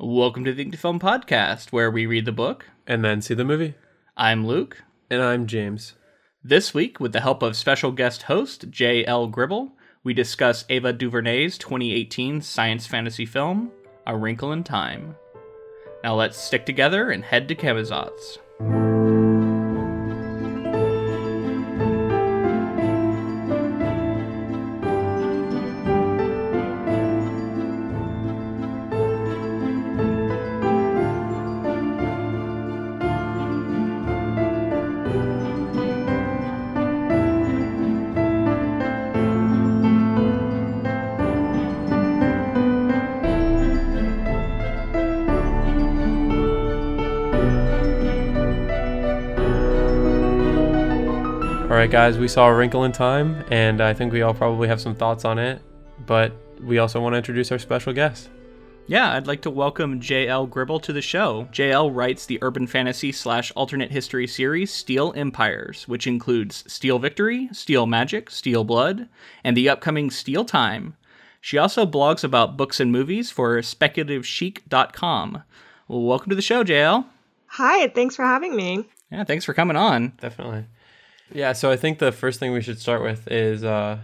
Welcome to the Ink to Film podcast, where we read the book. and then see the movie. I'm Luke. And I'm James. This week, with the help of special guest host J.L. Gribble, we discuss Ava DuVernay's 2018 science fantasy film, A Wrinkle in Time. Now let's stick together and head to Camazotz. Right, guys, we saw A Wrinkle in Time, and I think we all probably have some thoughts on it, but we also want to introduce our special guest. Yeah, I'd like to welcome J.L. Gribble to the show. J.L. writes the urban fantasy slash alternate history series Steel Empires, which includes Steel Victory, Steel Magic, Steel Blood, and the upcoming Steel Time. She also blogs about books and movies for speculativechic.com. Well, welcome to the show, JL. Hi, thanks for having me. Yeah, thanks for coming on. Definitely. Yeah, so I think the first thing we should start with is uh,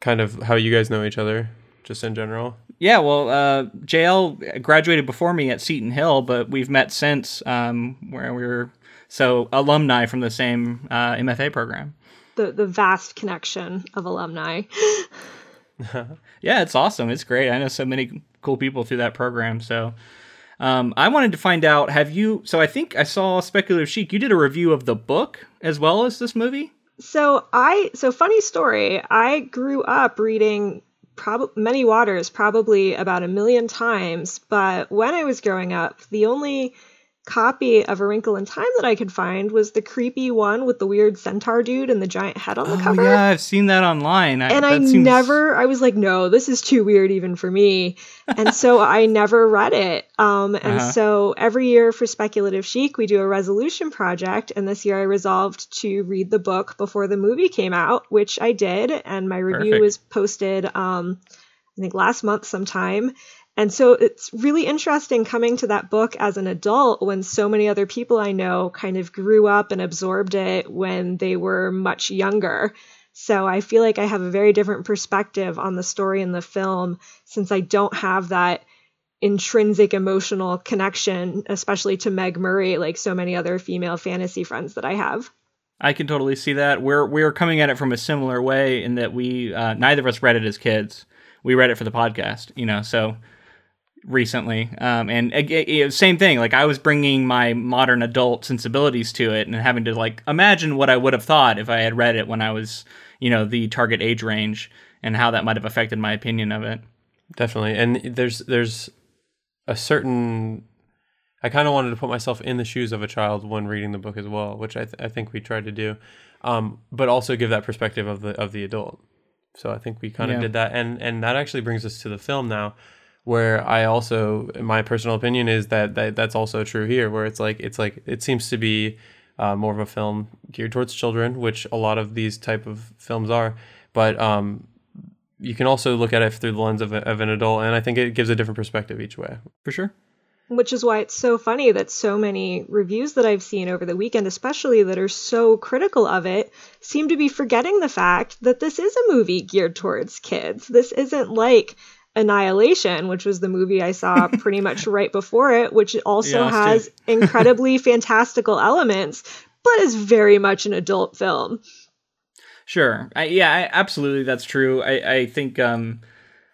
kind of how you guys know each other, just in general. Yeah, well, uh, JL graduated before me at Seton Hill, but we've met since um, where we were so alumni from the same uh, MFA program. The the vast connection of alumni. Yeah, it's awesome. It's great. I know so many cool people through that program. So um, I wanted to find out have you. So I think I saw Speculative Chic. You did a review of the book as well as this movie. So I so funny story. I grew up reading prob- many waters probably about a million times, but when I was growing up, the only copy of A Wrinkle in Time that I could find was the creepy one with the weird centaur dude and the giant head on the Oh cover. yeah, I've seen that online. and I seems- never I was like, no, this is too weird even for me. And so I never read it. Um, and Uh-huh. so every year for Speculative Chic, we do a resolution project. And this year I resolved to read the book before the movie came out, which I did. And my review Perfect. was posted, um, I think last month sometime. And so it's really interesting coming to that book as an adult when so many other people I know kind of grew up and absorbed it when they were much younger. So I feel like I have a very different perspective on the story in the film since I don't have that intrinsic emotional connection, especially to Meg Murray, like so many other female fantasy friends that I have. I can totally see that. We're we're coming at it from a similar way in that we uh, neither of us read it as kids. We read it for the podcast, you know. So recently, um, and same thing. Like I was bringing my modern adult sensibilities to it, and having to like imagine what I would have thought if I had read it when I was, you know, the target age range, and how that might have affected my opinion of it. Definitely. And there's there's a certain I kind of wanted to put myself in the shoes of a child when reading the book as well, which I, th- I think we tried to do, um, but also give that perspective of the of the adult. So I think we kind of Yeah. did that, and and that actually brings us to the film now, where I also my personal opinion is that, that that's also true here, where it's like it's like it seems to be uh, more of a film geared towards children, which a lot of these type of films are, but um, you can also look at it through the lens of, a, of an adult, and I think it gives a different perspective each way. For sure. Which is why it's so funny that so many reviews that I've seen over the weekend, especially that are so critical of it, seem to be forgetting the fact that this is a movie geared towards kids. This isn't like Annihilation, which was the movie I saw pretty much right before it, which also Yeah, has incredibly fantastical elements, but is very much an adult film. Sure. I, yeah, I, absolutely. That's true. I, I think um,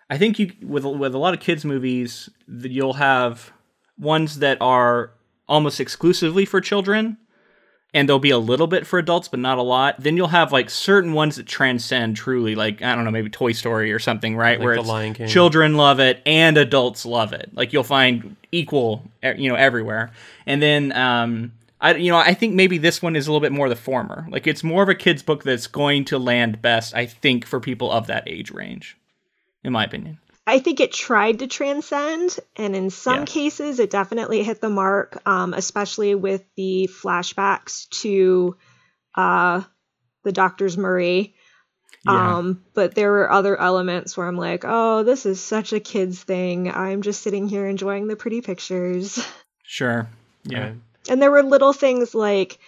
I think you with with a lot of kids movies, you'll have ones that are almost exclusively for children, and there'll be a little bit for adults, but not a lot. Then you'll have like certain ones that transcend truly, like I don't know, maybe Toy Story or something, right? Like Where The it's Lion King. children love it and adults love it. Like you'll find equal, you know, everywhere. And then um, I, you know, I think maybe this one is a little bit more the former. Like it's more of a kid's book that's going to land best, I think, for people of that age range, in my opinion. I think it tried to transcend, and in some Yeah. cases, it definitely hit the mark, um, especially with the flashbacks to uh, the Doctor's Murray. Yeah. Um, but there were other elements where I'm like, oh, this is such a kid's thing. I'm just sitting here enjoying the pretty pictures. Sure. Yeah. Right. And there were little things like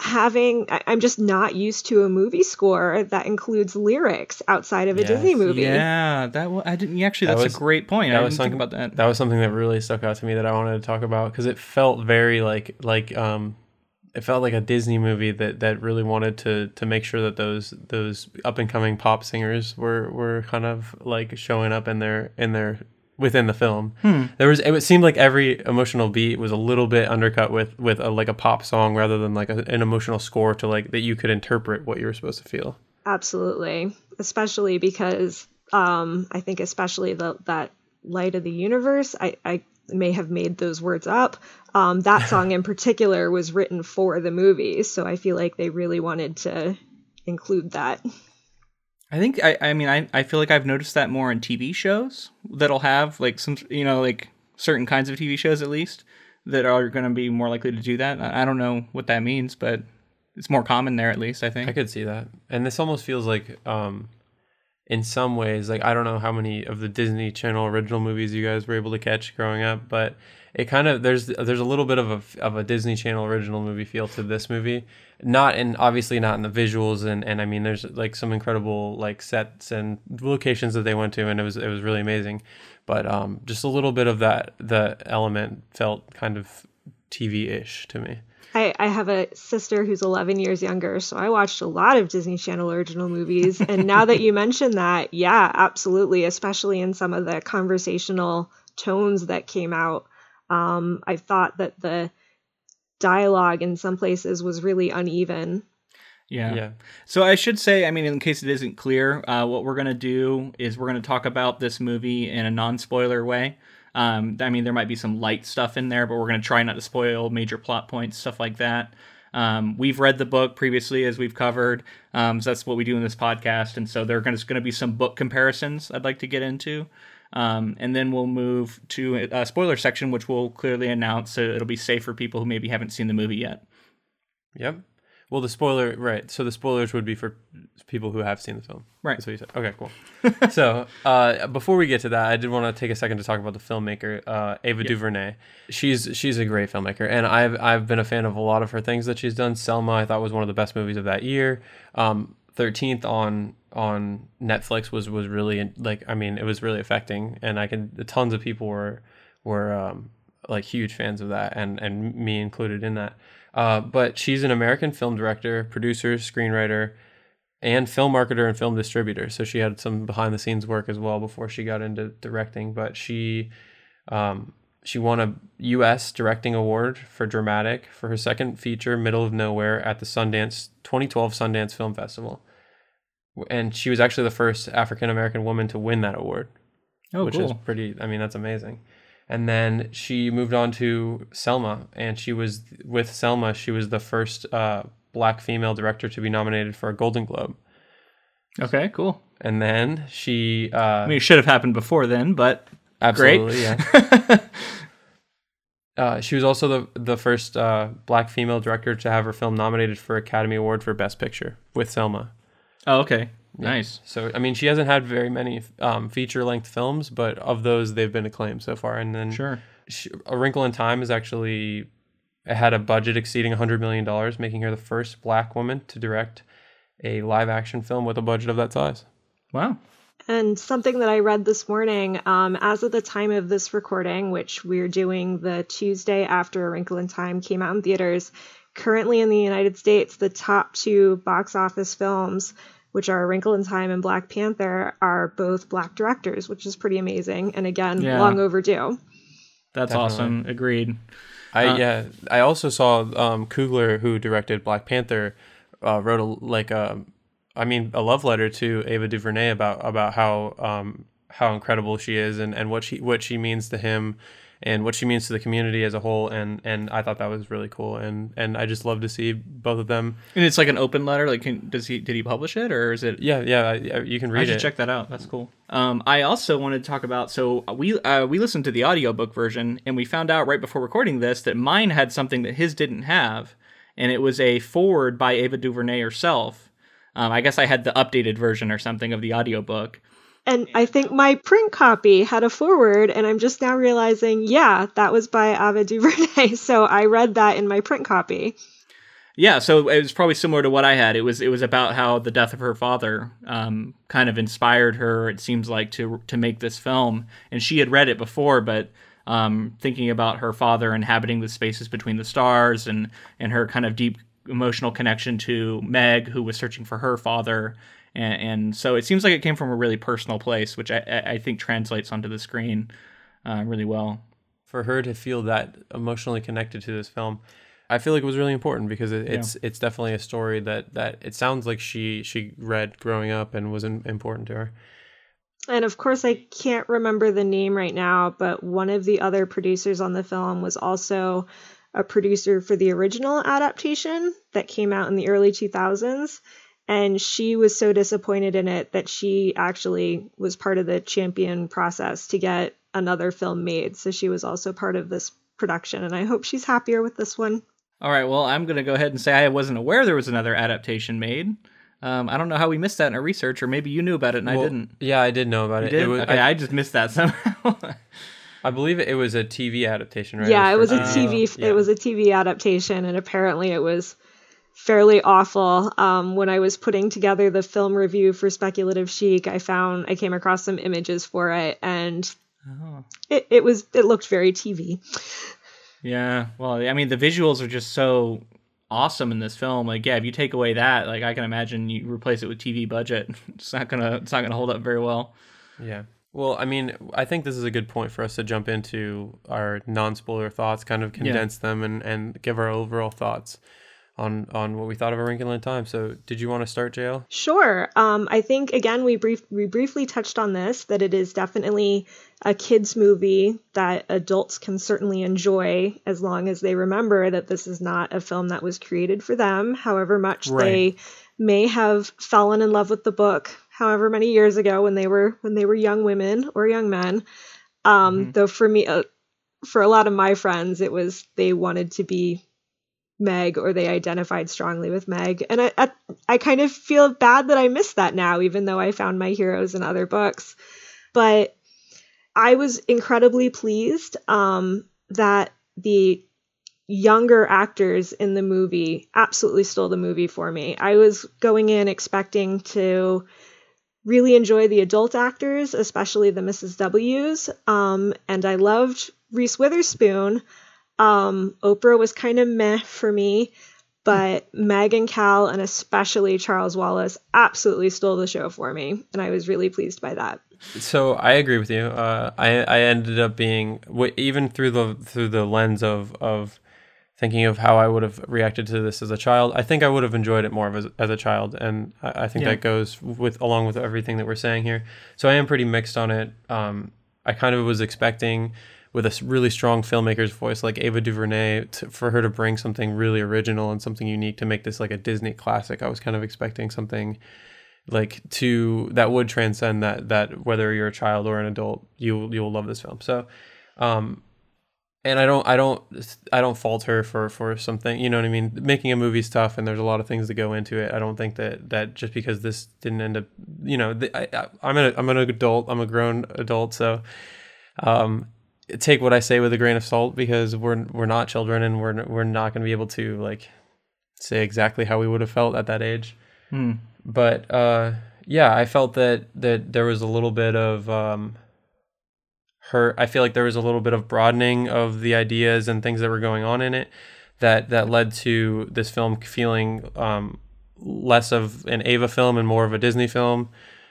having, I- I'm just not used to a movie score that includes lyrics outside of a Yes. Disney movie. Yeah, that wa- I didn't actually. That That's was- a great point. that I was didn't think something- about that. That was something that really stuck out to me that I wanted to talk about because it felt very like like um it felt like a Disney movie that that really wanted to to make sure that those those up and coming pop singers were were kind of like showing up in their in their within the film. Hmm. There was it seemed like every emotional beat was a little bit undercut with with a, like a pop song rather than like a, an emotional score to like that you could interpret what you were supposed to feel. Absolutely. Especially because um, I think especially the that light of the universe, I, I may have made those words up. Um, that song in particular was written for the movie, so I feel like they really wanted to include that. I think I, I mean I, I feel like I've noticed that more in TV shows that'll have like some you know like certain kinds of TV shows at least that are going to be more likely to do that. I, don't know what that means, but it's more common there at least. I think. I could see that. And this almost feels like um in some ways like I don't know how many of the Disney Channel original movies you guys were able to catch growing up, but it kind of there's there's a little bit of a of a Disney Channel original movie feel to this movie. Not in obviously not in the visuals and and I mean there's like some incredible like sets and locations that they went to and it was it was really amazing. But um just a little bit of that the element felt kind of TV-ish to me. I, I have a sister who's 11 years younger, so I watched a lot of Disney Channel original movies. and now that you mention that, yeah, absolutely, especially in some of the conversational tones that came out. Um, I thought that the dialogue in some places was really uneven. Yeah. Yeah. So I should say, I mean, in case it isn't clear, uh, what we're gonna do is we're gonna talk about this movie in a non-spoiler way. Um, I mean, there might be some light stuff in there, but we're gonna try not to spoil major plot points, stuff like that. Um, we've read the book previously, as we've covered. Um, so that's what we do in this podcast, and so there are going to be some book comparisons I'd like to get into. Um, and then we'll move to a spoiler section, which we'll clearly announce. So it'll be safe for people who maybe haven't seen the movie yet. Yep. Well, the spoiler, right? So the spoilers would be for people who have seen the film. Right. That's what you said. Okay, cool. so uh, before we get to that, I did want to take a second to talk about the filmmaker, uh, Ava DuVernay. She's she's a great filmmaker, and I've I've been a fan of a lot of her things that she's done. Selma, I thought was one of the best movies of that year. Um, Thirteenth on on Netflix was was really like I mean it was really affecting, and I can tons of people were were um, like huge fans of that, and and me included in that. Uh, but she's an American film director, producer, screenwriter, and film marketer and film distributor. So she had some behind the scenes work as well before she got into directing. But she um, she won a U.S. Directing Award for dramatic for her second feature, Middle of Nowhere, at the Sundance 2012 Sundance Film Festival. And she was actually the first African American woman to win that award Oh, which cool. is pretty. I mean, that's amazing. And then she moved on to Selma, and she was with Selma. She was the first uh, black female director to be nominated for a Golden Globe. okay, cool. And then she, uh, I mean, it should have happened before then, but absolutely, yeah. Uh, she was also the the first uh, black female director to have her film nominated for Academy Award for Best Picture with Selma. Oh, okay, nice. So I mean, she hasn't had very many um, feature length films, but of those, they've been acclaimed so far. And then Sure. she, A Wrinkle in Time is actually had a budget exceeding $100 million, making her the first black woman to direct a live action film with a budget of that size. Wow. And something that I read this morning, um, as of the time of this recording, which we're doing the Tuesday after A Wrinkle in Time came out in theaters, currently in the United States, the top two box office films, which are Wrinkle in Time and Black Panther, are both black directors, which is pretty amazing. And again, Yeah. long overdue. That's Definitely. awesome. Agreed. I Uh, yeah, I also saw um, Coogler, who directed Black Panther, uh, wrote a like a, I mean, a love letter to Ava DuVernay about about how um, how incredible she is and, and what she what she means to him, and what she means to the community as a whole. And and I thought that was really cool. And and I just love to see both of them. And it's like an open letter. Like, can, does he did he publish it or is it? Yeah, yeah, you can read it. I should it. check that out. That's cool. Um, I also wanted to talk about. So we uh, we listened to the audiobook version, and we found out right before recording this that mine had something that his didn't have, and it was a forward by Ava DuVernay herself. Um, I guess I had the updated version or something of the audiobook. And I think my print copy had a foreword, and I'm just now realizing, yeah, that was by Ava DuVernay. So I read that in my print copy. Yeah, so it was probably similar to what I had. It was it was about how the death of her father um, kind of inspired her. It seems like to to make this film, and she had read it before, but um, thinking about her father inhabiting the spaces between the stars and and her kind of deep emotional connection to Meg, who was searching for her father, and, and so it seems like it came from a really personal place, which I, I think translates onto the screen uh, really well. For her to feel that emotionally connected to this film, I feel like it was really important because it, it's yeah. it's definitely a story that that it sounds like she she read growing up and was in, important to her. And of course, I can't remember the name right now, but one of the other producers on the film was also a producer for the original adaptation that came out in the early 2000s. And she was so disappointed in it that she actually was part of the champion process to get another film made. So she was also part of this production. And I hope she's happier with this one. All right. Well, I'm going to go ahead and say I wasn't aware there was another adaptation made. Um, I don't know how we missed that in our research, or maybe you knew about it and well, I didn't. Yeah, I did know about you it. Did? it was, okay, I, I, just missed that somehow. I believe it was a TV adaptation, right? Yeah, it was, it was a TV. Yeah. It was a TV adaptation, and apparently it was fairly awful. Um, when I was putting together the film review for Speculative Chic, I found I came across some images for it, and oh. it, it was it looked very TV. Yeah, well, I mean, the visuals are just so awesome in this film. Like, yeah, if you take away that, like, I can imagine you replace it with TV budget. It's not gonna, it's not gonna hold up very well. Yeah. Well, I mean, I think this is a good point for us to jump into our non-spoiler thoughts, kind of condense yeah. them, and and give our overall thoughts on on what we thought of A Wrinkle in Time. So, did you want to start, JL? Sure. Um, I think again we brief we briefly touched on this that it is definitely a kids movie that adults can certainly enjoy as long as they remember that this is not a film that was created for them. However much right. they may have fallen in love with the book, however many years ago when they were when they were young women or young men. Um, mm-hmm. Though for me, uh, for a lot of my friends, it was they wanted to be Meg or they identified strongly with Meg. And I, I, I kind of feel bad that I missed that now, even though I found my heroes in other books. But I was incredibly pleased um, that the younger actors in the movie absolutely stole the movie for me. I was going in expecting to really enjoy the adult actors, especially the Mrs. W's, um, and I loved Reese Witherspoon. Um, Oprah was kind of meh for me, but Meg and Cal, and especially Charles Wallace, absolutely stole the show for me, and I was really pleased by that. So I agree with you. Uh, I I ended up being even through the through the lens of of thinking of how I would have reacted to this as a child. I think I would have enjoyed it more as, as a child, and I, I think yeah. that goes with along with everything that we're saying here. So I am pretty mixed on it. Um, I kind of was expecting with a really strong filmmaker's voice like Ava DuVernay to, for her to bring something really original and something unique to make this like a Disney classic. I was kind of expecting something like to that would transcend that that whether you're a child or an adult, you you'll love this film. So um and I don't I don't I don't fault her for for something, you know what I mean? Making a movie's tough and there's a lot of things that go into it. I don't think that that just because this didn't end up, you know, I, I I'm an I'm an adult, I'm a grown adult, so um take what I say with a grain of salt because we're we're not children and we're we're not going to be able to like say exactly how we would have felt at that age. Hmm. But uh, yeah, I felt that that there was a little bit of um, her. I feel like there was a little bit of broadening of the ideas and things that were going on in it that that led to this film feeling um, less of an Ava film and more of a Disney film.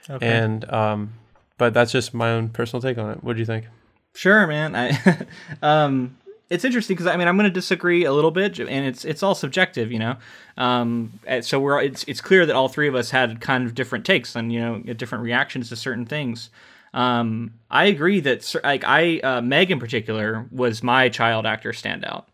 Okay. And um, but that's just my own personal take on it. What do you think? Sure, man. I um it's interesting because I mean I'm going to disagree a little bit, and it's it's all subjective, you know. Um, so we're it's it's clear that all three of us had kind of different takes and you know different reactions to certain things. Um, I agree that like I uh, Meg in particular was my child actor standout.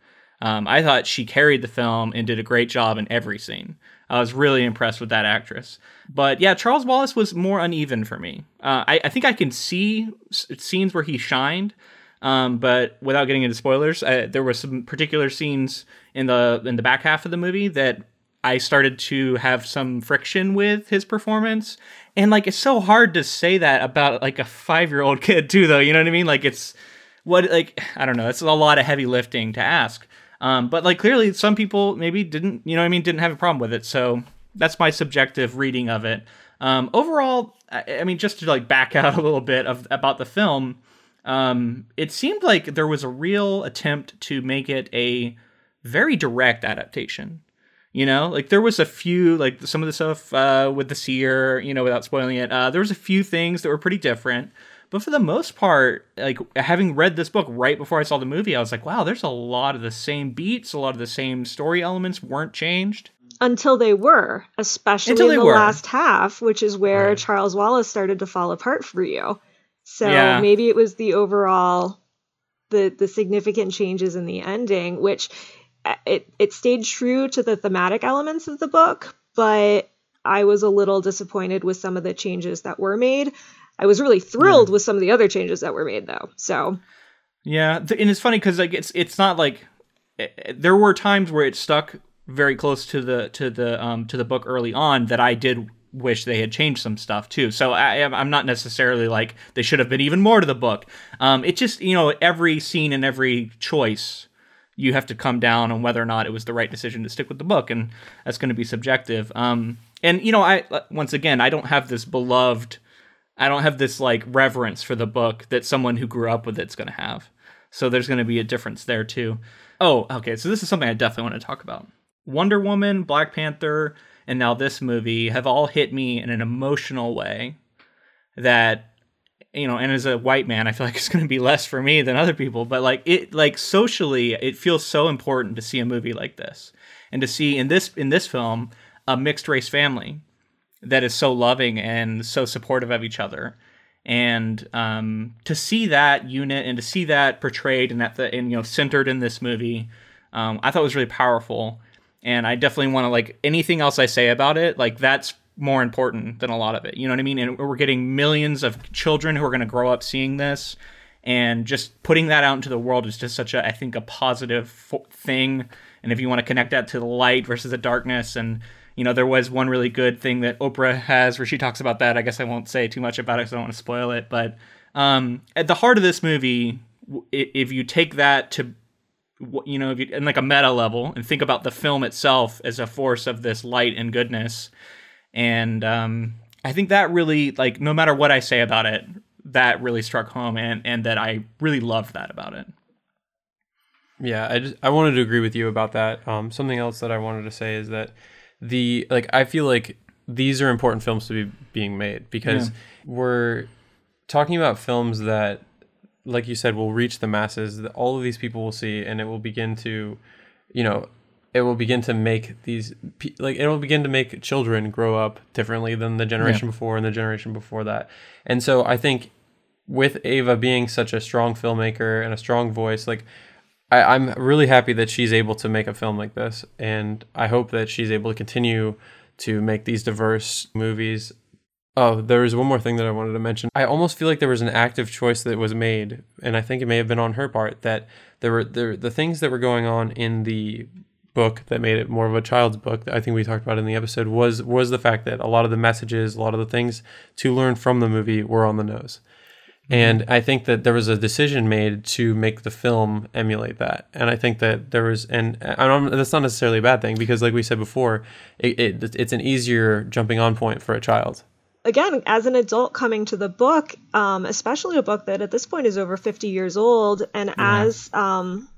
Um, I thought she carried the film and did a great job in every scene. I was really impressed with that actress. But yeah, Charles Wallace was more uneven for me. Uh, I, I, think I can see s- scenes where he shined, um, but without getting into spoilers, uh, there were some particular scenes in the in the back half of the movie that I started to have some friction with his performance. And like it's so hard to say that about like a 5-year-old kid too though, you know what I mean? Like it's what like I don't know, it's a lot of heavy lifting to ask. Um, but like clearly some people maybe didn't, you know I mean, didn't have a problem with it. So that's my subjective reading of it. Um, overall, I, I mean just to like back out a little bit of about the film, um, it seemed like there was a real attempt to make it a very direct adaptation. You know, like there was a few, like some of the stuff uh, with the seer, you know, without spoiling it, uh, there was a few things that were pretty different. But for the most part, like having read this book right before I saw the movie, I was like, wow, there's a lot of the same beats, a lot of the same story elements weren't changed. Until they were, especially Until in the were. last half, which is where Right. Charles Wallace started to fall apart for you. So Yeah. maybe it was the overall the the significant changes in the ending, which uh, it it stayed true to the thematic elements of the book, but I was a little disappointed with some of the changes that were made. I was really thrilled with some of the other changes that were made though. So Yeah, and it's funny because like it's it's not like eh, eh, there were times where it stuck very close to the to the um to the book early on that I did wish they had changed some stuff too. So I am I'm not necessarily like they should have been even more to the book. Um, it just you know every scene and every choice you have to come down on whether or not it was the right decision to stick with the book, and that's going to be subjective. Um, and you know I once again I don't have this beloved. I don't have this like reverence for the book that someone who grew up with it's going to have. So there's going to be a difference there too. Oh, okay. So this is something I definitely want to talk about. Wonder Woman, Black Panther, and now this movie have all hit me in an emotional way that you know, and as a white man, I feel like it's going to be less for me than other people, but like it like socially, it feels so important to see a movie like this and to see in this in this film a mixed race family that is so loving and so supportive of each other. And um, to see that unit and to see that portrayed and that the and you know centered in this movie um, i thought was really powerful. And i definitely want to like anything else i say about it like that's more important than a lot of it. You know what i mean? And we're getting millions of children who are going to grow up seeing this. And just putting that out into the world is just such a i think a positive fo- thing. And if you want to connect that to the light versus the darkness and you know there was one really good thing that oprah has where she talks about that i guess i won't say too much about it because i don't want to spoil it but um, at the heart of this movie if you take that to you know if you in like a meta level and think about the film itself as a force of this light and goodness and um, i think that really like no matter what i say about it that really struck home and and that i really loved that about it Yeah, I just I wanted to agree with you about that. Um, something else that I wanted to say is that the like I feel like these are important films to be being made because Yeah. we're talking about films that, like you said, will reach the masses. That all of these people will see, and it will begin to, you know, it will begin to make these like it will begin to make children grow up differently than the generation before and the generation before that. And so I think with Ava being such a strong filmmaker and a strong voice, like I, I'm really happy that she's able to make a film like this, and I hope that she's able to continue to make these diverse movies. Oh, there was one more thing that I wanted to mention. I almost feel like there was an active choice that was made, and I think it may have been on her part that there were there, the things that were going on in the book that made it more of a child's book that I think we talked about in the episode was was the fact that a lot of the messages, a lot of the things to learn from the movie were on the nose. And I think that there was a decision made to make the film emulate that. And I think that there was, and I don't, that's not necessarily a bad thing because, like we said before, it, it, it's an easier jumping on point for a child. again, as an adult coming to the book, um, especially a book that at this point is over 50 years old, and as um,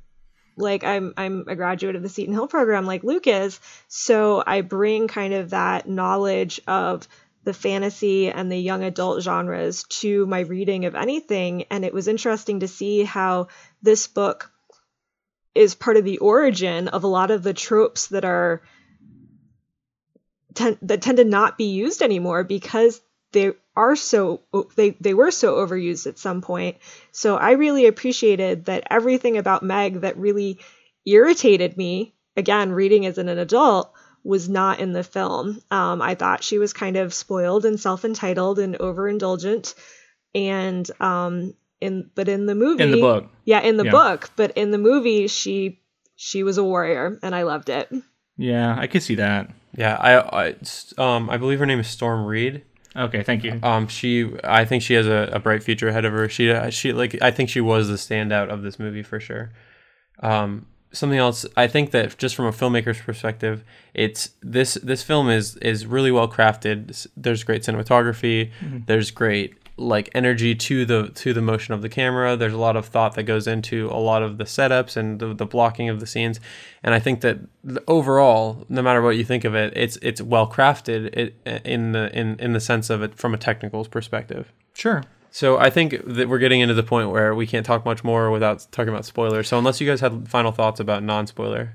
like I'm I'm a graduate of the Seton Hill program, like Luke is, so I bring kind of that knowledge of the fantasy and the young adult genres to my reading of anything, and it was interesting to see how this book is part of the origin of a lot of the tropes that are ten- that tend to not be used anymore because they are so they they were so overused at some point. So I really appreciated that everything about Meg that really irritated me again reading as an adult was not in the film. Um, I thought she was kind of spoiled and self-entitled and overindulgent, and um, in but in the movie, in the book yeah, in the Yeah. book, but in the movie, she she was a warrior, and I loved it. Yeah, I could see that. Yeah, I, I um I believe her name is Storm Reed. Okay, thank you. Um, she I think she has a, a bright future ahead of her. She she like I think she was the standout of this movie for sure. Um, something else I think that just from a filmmaker's perspective, it's this this film is is really well crafted. There's great cinematography. Mm-hmm. There's great like energy to the to the motion of the camera. There's a lot of thought that goes into a lot of the setups and the, the blocking of the scenes. And I think that overall, no matter what you think of it, it's it's well crafted it, in the in in the sense of it from a technical perspective. Sure. So I think that we're getting into the point where we can't talk much more without talking about spoilers. So unless you guys had final thoughts about non-spoiler,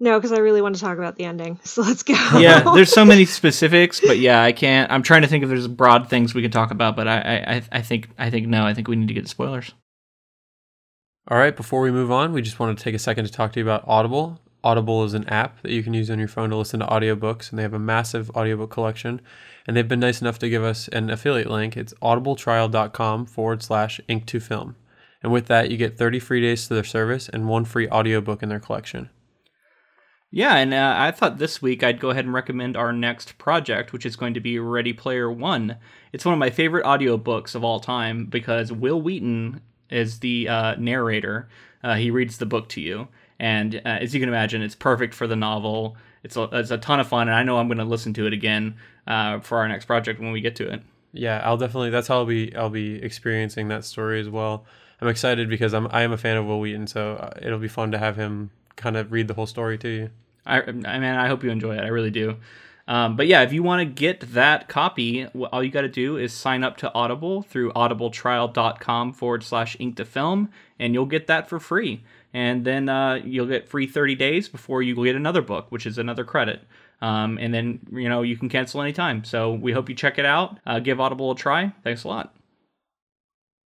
No, because I really want to talk about the ending. So let's go. Yeah, there's so many specifics, but yeah, I can't. I'm trying to think if there's broad things we could talk about, but I, I, I- I think, I think no. I think we need to get to spoilers. All right, before we move on, we just wanted to take a second to talk to you about Audible. Audible is an app that you can use on your phone to listen to audiobooks, and they have a massive audiobook collection. And they've been nice enough to give us an affiliate link. It's audibletrial.com forward slash ink2film. And with that, you get 30 free days to their service and one free audiobook in their collection. Yeah, and uh, I thought this week I'd go ahead and recommend our next project, which is going to be Ready Player One. It's one of my favorite audiobooks of all time because Wil Wheaton is the uh, narrator. Uh, he reads the book to you, and uh, as you can imagine, it's perfect for the novel. It's a, it's a ton of fun, and I know I'm going to listen to it again uh, for our next project when we get to it. Yeah, I'll definitely. That's how I'll be. I'll be experiencing that story as well. I'm excited because I'm. I am a fan of Wil Wheaton, so uh, it'll be fun to have him kind of read the whole story to you. I, I mean, I hope you enjoy it. I really do. Um, but yeah, if you want to get that copy, all you got to do is sign up to Audible through audibletrial.com forward slash ink to film, and you'll get that for free. And then uh, you'll get free 30 days before you get another book, which is another credit. Um, and then, you know, you can cancel anytime. So we hope you check it out. Uh, give Audible a try. Thanks a lot.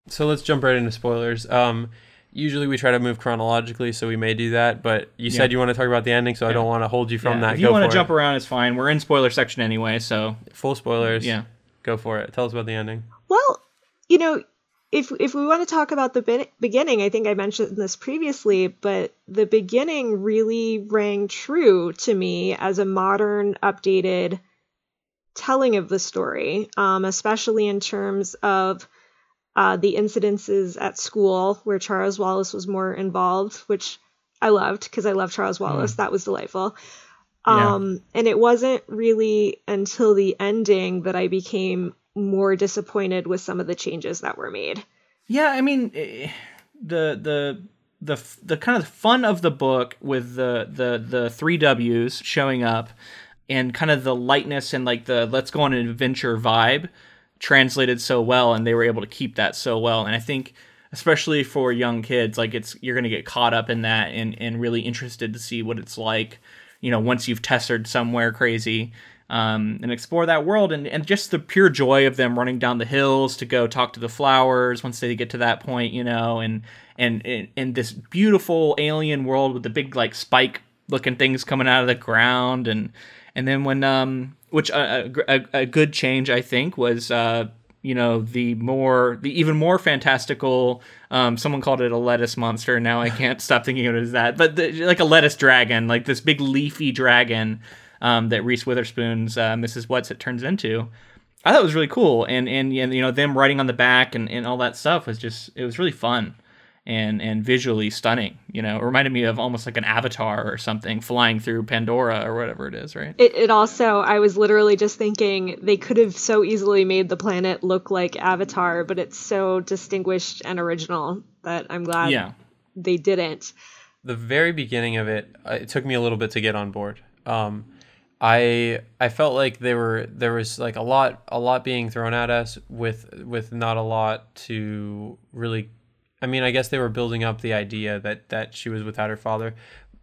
So let's jump right into spoilers. Um, usually we try to move chronologically, so we may do that. But you said you want to talk about the ending, so I don't want to hold you from Yeah, that. if you Go want to jump it. around, it's fine. We're in spoiler section anyway, so Full spoilers. yeah. Go for it. Tell us about the ending. Well, you know, if if we want to talk about the be- beginning, I think I mentioned this previously, but the beginning really rang true to me as a modern, updated telling of the story, um, especially in terms of uh, the incidences at school where Charles Wallace was more involved, which I loved because I love Charles Wallace. That was delightful. Yeah. Um, and it wasn't really until the ending that I became more disappointed with some of the changes that were made. Yeah, I mean, eh, the the the the kind of fun of the book with the the the three W's showing up, and kind of the lightness and like the let's go on an adventure vibe translated so well, and they were able to keep that so well. And I think, especially for young kids, like it's you're gonna get caught up in that and and really interested to see what it's like, you know, once you've tested somewhere crazy um, and explore that world and, and just the pure joy of them running down the hills to go talk to the flowers once they get to that point, you know, and and and this beautiful alien world with the big like spike looking things coming out of the ground. And and then when um which a, a, a good change I think was uh you know the more the even more fantastical um someone called it a lettuce monster. Now i can't stop thinking of it as that but the, like a lettuce dragon like this big leafy dragon um that reese witherspoon's uh, mrs whatsit turns into i thought it was really cool and and, and you know them writing on the back and, and all that stuff was just it was really fun and and visually stunning you know it reminded me of almost like an avatar or something flying through pandora or whatever it is right It, it also, I was literally just thinking they could have so easily made the planet look like Avatar, but it's so distinguished and original that I'm glad yeah they didn't. the very beginning of it, uh, it took me a little bit to get on board. Um, I I felt like there were there was like a lot a lot being thrown at us with with not a lot to really. I mean, I guess they were building up the idea that that she was without her father,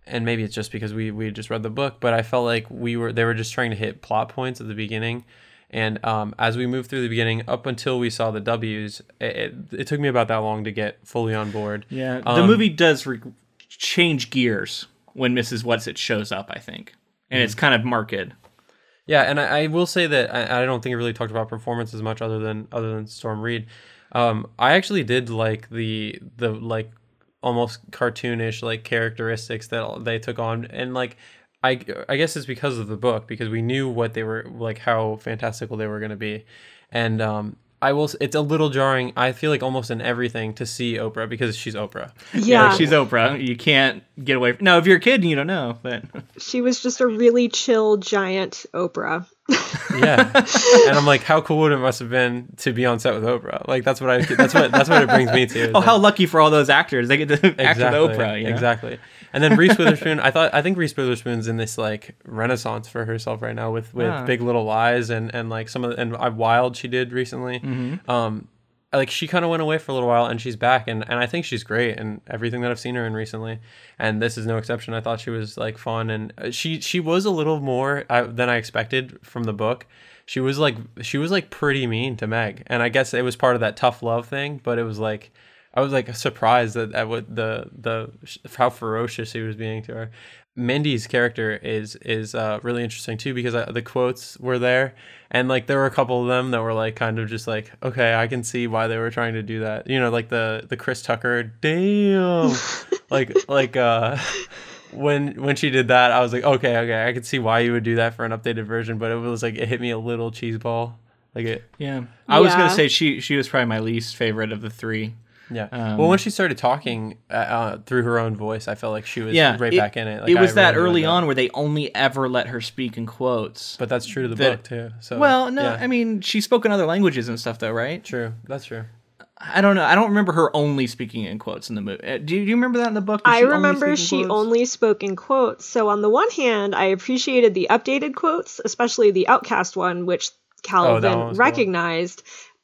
and maybe it's just because we we had just read the book. But I felt like we were they were just trying to hit plot points at the beginning. And um, as we moved through the beginning, up until we saw the W's, it, it, it took me about that long to get fully on board. Yeah, the Um, movie does re- change gears when Mrs. Whatsit shows up, I think, and it's kind of marked. Yeah, and I, I will say that I, I don't think it really talked about performance as much, other than other than Storm Reed. Um, I actually did like the the like almost cartoonish like characteristics that they took on, and like I I guess it's because of the book because we knew what they were like how fantastical they were going to be, and um, I will. It's a little jarring. I feel like almost in everything to see Oprah because she's Oprah. Yeah, like she's Oprah. You can't get away. From, no, if you're a kid, you don't know. But she was just a really chill giant Oprah. yeah, and I'm like, how cool would it must have been to be on set with Oprah? Like that's what I. That's what that's what it brings me to. Oh, like, how lucky for all those actors! They get to act exactly, with Oprah. You know? Exactly. And then Reese Witherspoon, I thought I think Reese Witherspoon's in this like renaissance for herself right now with with Ah. Big Little Lies and and like some of the, and uh, Wild she did recently. Mm-hmm. Um, like she kind of went away for a little while and she's back and and I think she's great and everything that I've seen her in recently. And this is no exception. I thought she was like fun and uh, she she was a little more uh, than I expected from the book. She was like she was like pretty mean to Meg, and I guess it was part of that tough love thing. But it was like I was like surprised at, at what the the how ferocious he was being to her. Mindy's character is is uh, really interesting too because uh, the quotes were there, and like there were a couple of them that were like kind of just like okay, I can see why they were trying to do that. You know, like the the Chris Tucker, damn, like like uh when when she did that, I was like okay, okay, I can see why you would do that for an updated version, but it was like it hit me a little cheese ball, like it. Yeah, I was gonna say she she was probably my least favorite of the three. Yeah. Um, well, when she started talking uh, uh, through her own voice, I felt like she was Yeah, right it- back in it. Like, it I was that really early enjoyed on where they only ever let her speak in quotes. But that's true to the that- book too. So well, no, yeah. I mean she spoke in other languages and stuff, though, right? true. That's true. I don't know. I don't remember her only speaking in quotes in the movie. Uh, Do you, do you remember that in the book? I she only remember speak she quotes? only spoke in quotes. So on the one hand, I appreciated the updated quotes, especially the OutKast one, which Calvin Oh, one was cool.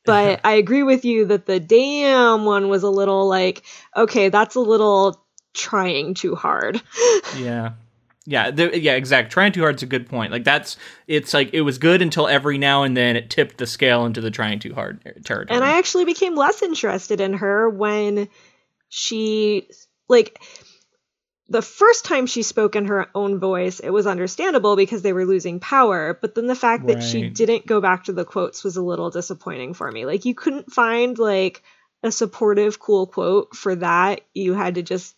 But I agree with you that the damn one was a little like, okay, that's a little trying too hard. Yeah. Yeah, the, yeah, exact. Trying too hard's a good point. Like that's, it's like it was good until every now and then it tipped the scale into the trying too hard territory. And I actually became less interested in her when she like the first time she spoke in her own voice, it was understandable because they were losing power. But then the fact that she didn't go back to the quotes was a little disappointing for me. Like you couldn't find like a supportive, cool quote for that. You had to just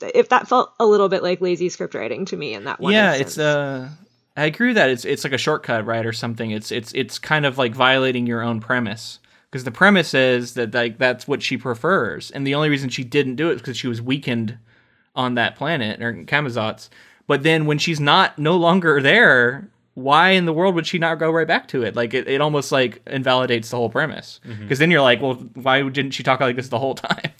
if that felt a little bit like lazy script writing to me in that one. yeah, instance. it's uh, I agree with that. It's it's like a shortcut, right, or something. It's it's it's kind of like violating your own premise because the premise is that like that's what she prefers, and the only reason she didn't do it is because she was weakened on that planet or Camazotz. But then when she's not no longer there, why in the world would she not go right back to it? Like it, it almost like invalidates the whole premise because then you're like, well, why didn't she talk like this the whole time?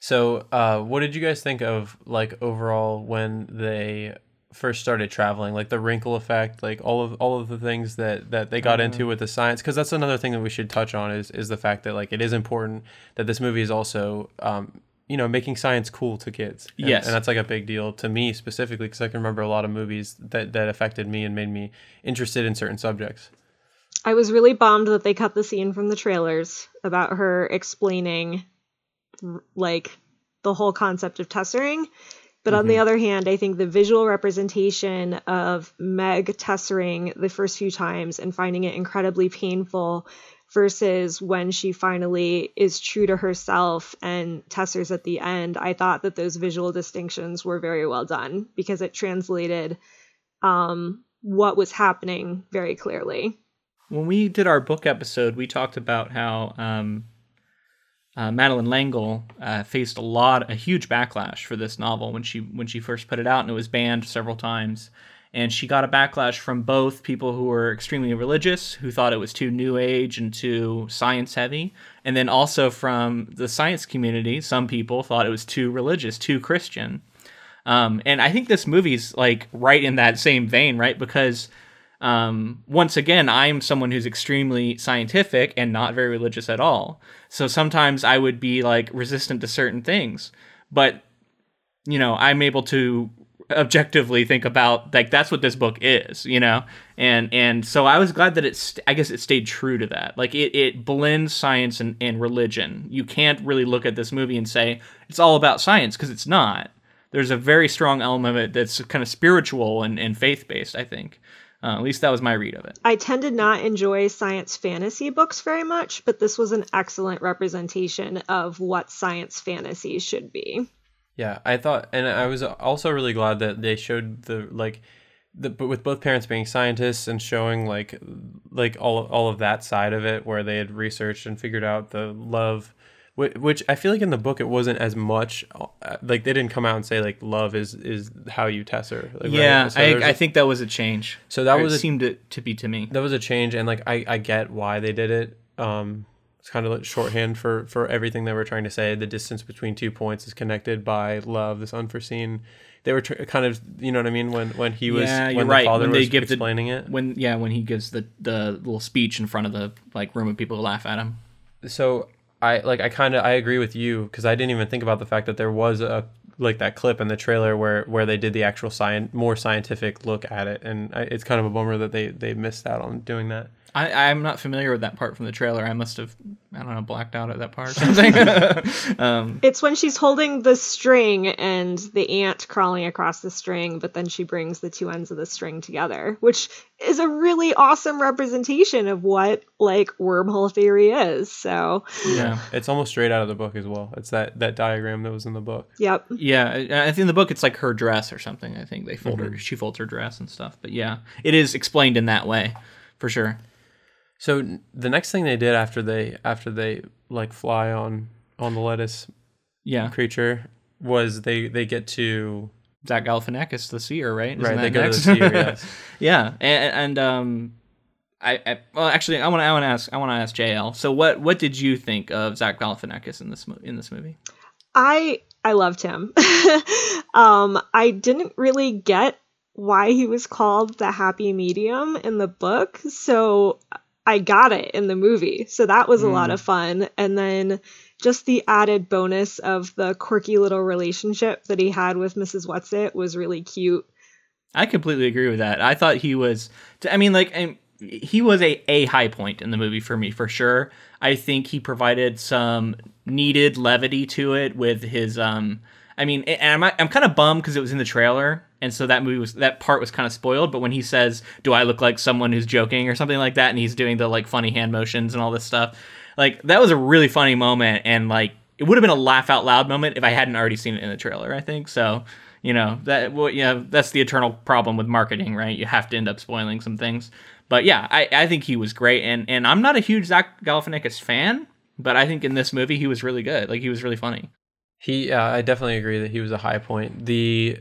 So, uh, what did you guys think of like overall when they first started traveling, like the wrinkle effect, like all of all of the things that that they got into with the science? Because that's another thing that we should touch on is is the fact that like it is important that this movie is also. Um, you know, making science cool to kids. And, Yes. and that's like a big deal to me specifically because I can remember a lot of movies that that affected me and made me interested in certain subjects. I was really bummed that they cut the scene from the trailers about her explaining like the whole concept of tessering. But on the mm-hmm. other hand, I think the visual representation of Meg tessering the first few times and finding it incredibly painful versus when she finally is true to herself and tessers at the end, I thought that those visual distinctions were very well done because it translated um, what was happening very clearly. when we did our book episode, we talked about how um, uh, Madeleine L'Engle uh, faced a lot, a huge backlash for this novel when she when she first put it out, and it was banned several times. And she got a backlash from both people who were extremely religious, who thought it was too new age and too science heavy, and then also from the science community. Some people thought it was too religious, too Christian. Um, and I think this movie's like right in that same vein, right? Because um, once again, I'm someone who's extremely scientific and not very religious at all. So sometimes I would be like resistant to certain things, but you know, I'm able to objectively think about like that's what this book is, you know, and and so I was glad that it's I guess it stayed true to that. Like it it blends science and, and religion. You can't really look at this movie and say it's all about science because it's not. There's a very strong element of it that's kind of spiritual and, and faith based. I think. Uh, at least that was my read of it. I tend to not enjoy science fantasy books very much, but this was an excellent representation of what science fantasy should be. Yeah, I thought, and I was also really glad that they showed the like, the but with both parents being scientists and showing like, like all all of that side of it, where they had researched and figured out the love, which I feel like in the book it wasn't as much, uh, like they didn't come out and say like love is is how you tesser. Like, right? Yeah, So I, a- I think that was a change. so that Or was it a, seemed to, to be to me. that was a change, and like I I get why they did it. Um, it's kind of like shorthand for for everything they were trying to say. The distance between two points is connected by love, this unforeseen. They were tr- kind of, you know what I mean, when when he was Yeah, when the right. father When they was give the- explaining it. When yeah, when he gives the the little speech in front of the like room of people who laugh at him. So I like I kind of I agree with you because I didn't even think about the fact that there was a like that clip in the trailer where where they did the actual science more scientific look at it, and I, it's kind of a bummer that they they missed out on doing that. I, I'm not familiar with that part from the trailer. I must have, I don't know, blacked out at that part or something. um, It's when she's holding the string and the ant crawling across the string, but then she brings the two ends of the string together, which is a really awesome representation of what like wormhole theory is. So, yeah. It's almost straight out of the book as well. It's that that diagram that was in the book. yep. Yeah, I I think in the book it's like her dress or something. I think they fold her, she folds her dress and stuff. But yeah, it is explained in that way, for sure. So the next thing they did after they after they like fly on on the lettuce Yeah, creature was they they get to Zach Galifianakis, the seer, right? Isn't right that they go next? to the seer yes yeah, and, and um, I, I well actually I want to I want to ask I want to ask JL. So what what did you think of Zach Galifianakis in this mo- in this movie? I I loved him. um, I didn't really get why he was called the happy medium in the book, so I got it in the movie. So that was a lot Mm. of fun. And then just the added bonus of the quirky little relationship that he had with Mrs. Whatsit was really cute. I completely agree with that. I thought he was. I mean, like, he was a a high point in the movie for me for sure. I think he provided some needed levity to it with his. um I mean, and I'm I'm kind of bummed because it was in the trailer, and so that movie was that part was kind of spoiled. But when he says, "Do I look like someone who's joking?" or something like that, and he's doing the like funny hand motions and all this stuff, like that was a really funny moment, and like it would have been a laugh out loud moment if I hadn't already seen it in the trailer. I think so. You know that well, you know that's the eternal problem with marketing, right? You have to end up spoiling some things. But yeah, I, I think he was great, and and I'm not a huge Zach Galifianakis fan, but I think in this movie he was really good. Like he was really funny. He, uh, I definitely agree that he was a high point. The,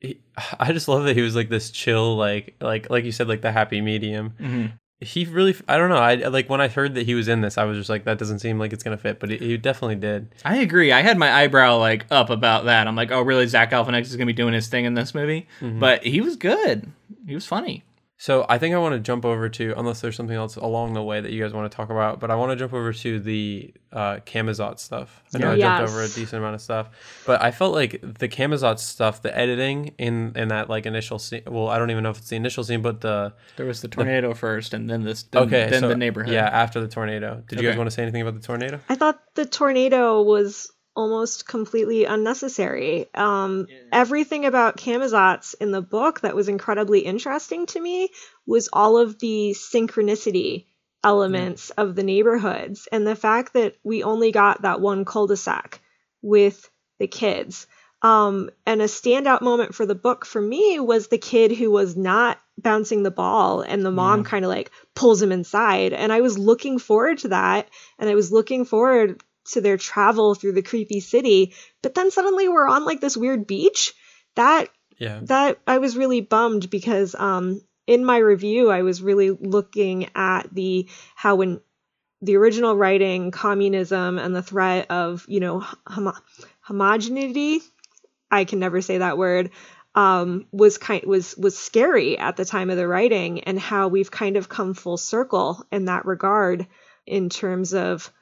he, I just love that he was like this chill, like like like you said, like the happy medium. Mm-hmm. He really, I don't know. I like when I heard that he was in this, I was just like, that doesn't seem like it's gonna fit, but he, he definitely did. I agree. I had my eyebrow like up about that. I'm like, oh, really? Zach Galifianakis is gonna be doing his thing in this movie? But he was good. He was funny. So I think I want to jump over to, unless there's something else along the way that you guys want to talk about, but I want to jump over to the uh, Camazotz stuff. I know I jumped over a decent amount of stuff, but I felt like the Camazotz stuff, the editing in in that like initial scene. Well, I don't even know if it's the initial scene, but the There was the tornado first, and then this. Then, okay, then so, the neighborhood. Yeah, after the tornado. Did you guys want to say anything about the tornado? I thought the tornado was almost completely unnecessary. Um, everything about Camazotz in the book that was incredibly interesting to me was all of the synchronicity elements of the neighborhoods and the fact that we only got that one cul-de-sac with the kids. Um, and a standout moment for the book for me was the kid who was not bouncing the ball and the mom kind of like pulls him inside. And I was looking forward to that. And I was looking forward to their travel through the creepy city. But then suddenly we're on like this weird beach. That Yeah. that I was really bummed because um in my review I was really looking at the how when the original writing communism and the threat of you know homo- homogeneity I can never say that word um was kind was was scary at the time of the writing and how we've kind of come full circle in that regard in terms of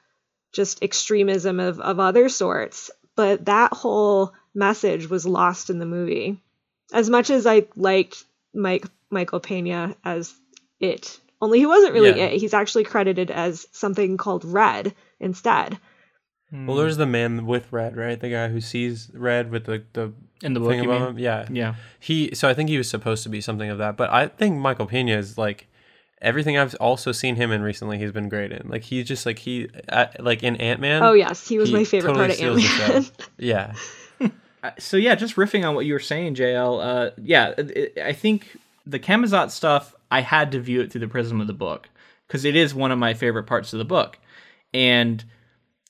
just extremism of, of other sorts but that whole message was lost in the movie as much as I liked Mike Michael Pena as it, only he wasn't really Yeah. it. He's actually credited as something called Red instead. Hmm. Well, there's the man with red, right? The guy who sees red with the the in the book. thing You above him. Yeah. Yeah. He so I think he was supposed to be something of that, but I think Michael Pena is like everything I've also seen him in recently. He's been great in. Like he's just like he uh, like in Ant Man. Oh yes, he was he my favorite totally part of Ant Man. Yeah. Uh, so yeah, just riffing on what you were saying, JL. Uh, yeah, it, I think the Camazotz stuff. I had to view it through the prism of the book because it is one of my favorite parts of the book, and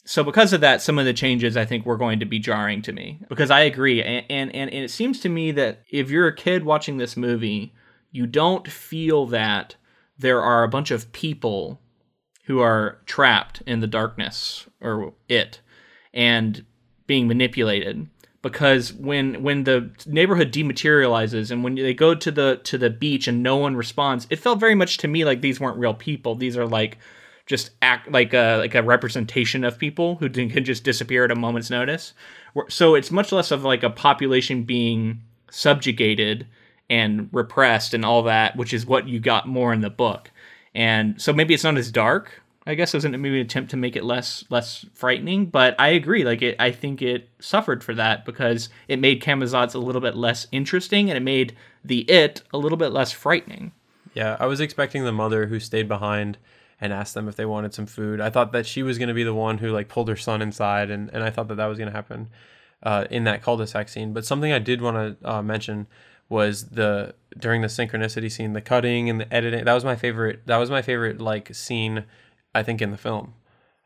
so because of that, some of the changes I think were going to be jarring to me because I agree, and and, and it seems to me that if you're a kid watching this movie, you don't feel that there are a bunch of people who are trapped in the darkness or it and being manipulated. Because when when the neighborhood dematerializes and when they go to the to the beach and no one responds it felt very much to me like these weren't real people. These are like just act like a like a representation of people who can just disappear at a moment's notice. So it's much less of like a population being subjugated and repressed and all that which is what you got more in the book and so maybe it's not as dark I guess it was maybe an attempt to make it less less frightening, but I agree. Like it, I think it suffered for that because it made Camazotz a little bit less interesting, and it made the it a little bit less frightening. Yeah, I was expecting the mother who stayed behind and asked them if they wanted some food. I thought that she was going to be the one who like pulled her son inside, and and I thought that that was going to happen uh, in that cul-de-sac scene. But something I did want to uh, mention was the during the synchronicity scene, the cutting and the editing. That was my favorite. That was my favorite like scene I think in the film.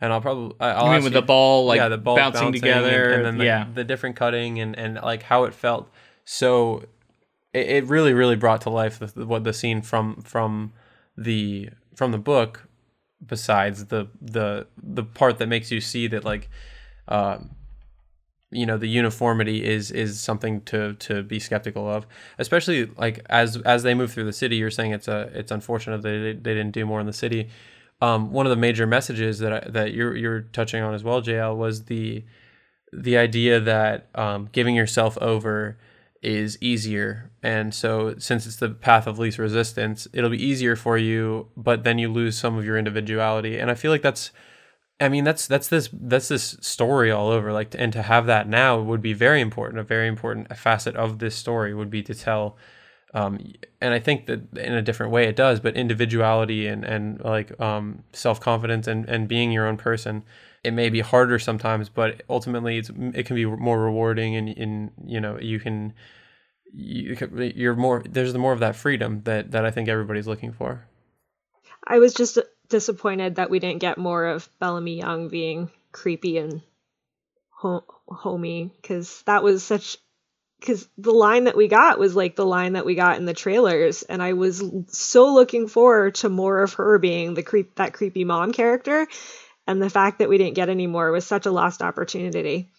And I'll probably I'll you mean with you, the ball like yeah, the ball bouncing, bouncing together, and, and then the, yeah, the different cutting and and like how it felt. So it, it really really brought to life the, what the scene from from the from the book. Besides the the the part that makes you see that like, uh, you know, the uniformity is is something to to be skeptical of, especially like as as they move through the city. You're saying it's a it's unfortunate that they, they didn't do more in the city um, one of the major messages that I, that you're you're touching on as well, JL, was the the idea that um, giving yourself over is easier, and so since it's the path of least resistance, it'll be easier for you, but then you lose some of your individuality, and I feel like that's. I mean that's that's this that's this story all over like and to have that now would be very important a very important facet of this story would be to tell um, and I think that in a different way it does, but individuality and, and like um, self confidence and, and being your own person, it may be harder sometimes, but ultimately it's, it can be more rewarding and, and you know, you can, you, you're more, there's the more of that freedom that, that I think everybody's looking for. I was just disappointed that we didn't get more of Bellamy Young being creepy and ho- homey because that was such because the line that we got was like the line that we got in the trailers and i was so looking forward to more of her being the creep that creepy mom character and the fact that we didn't get any more was such a lost opportunity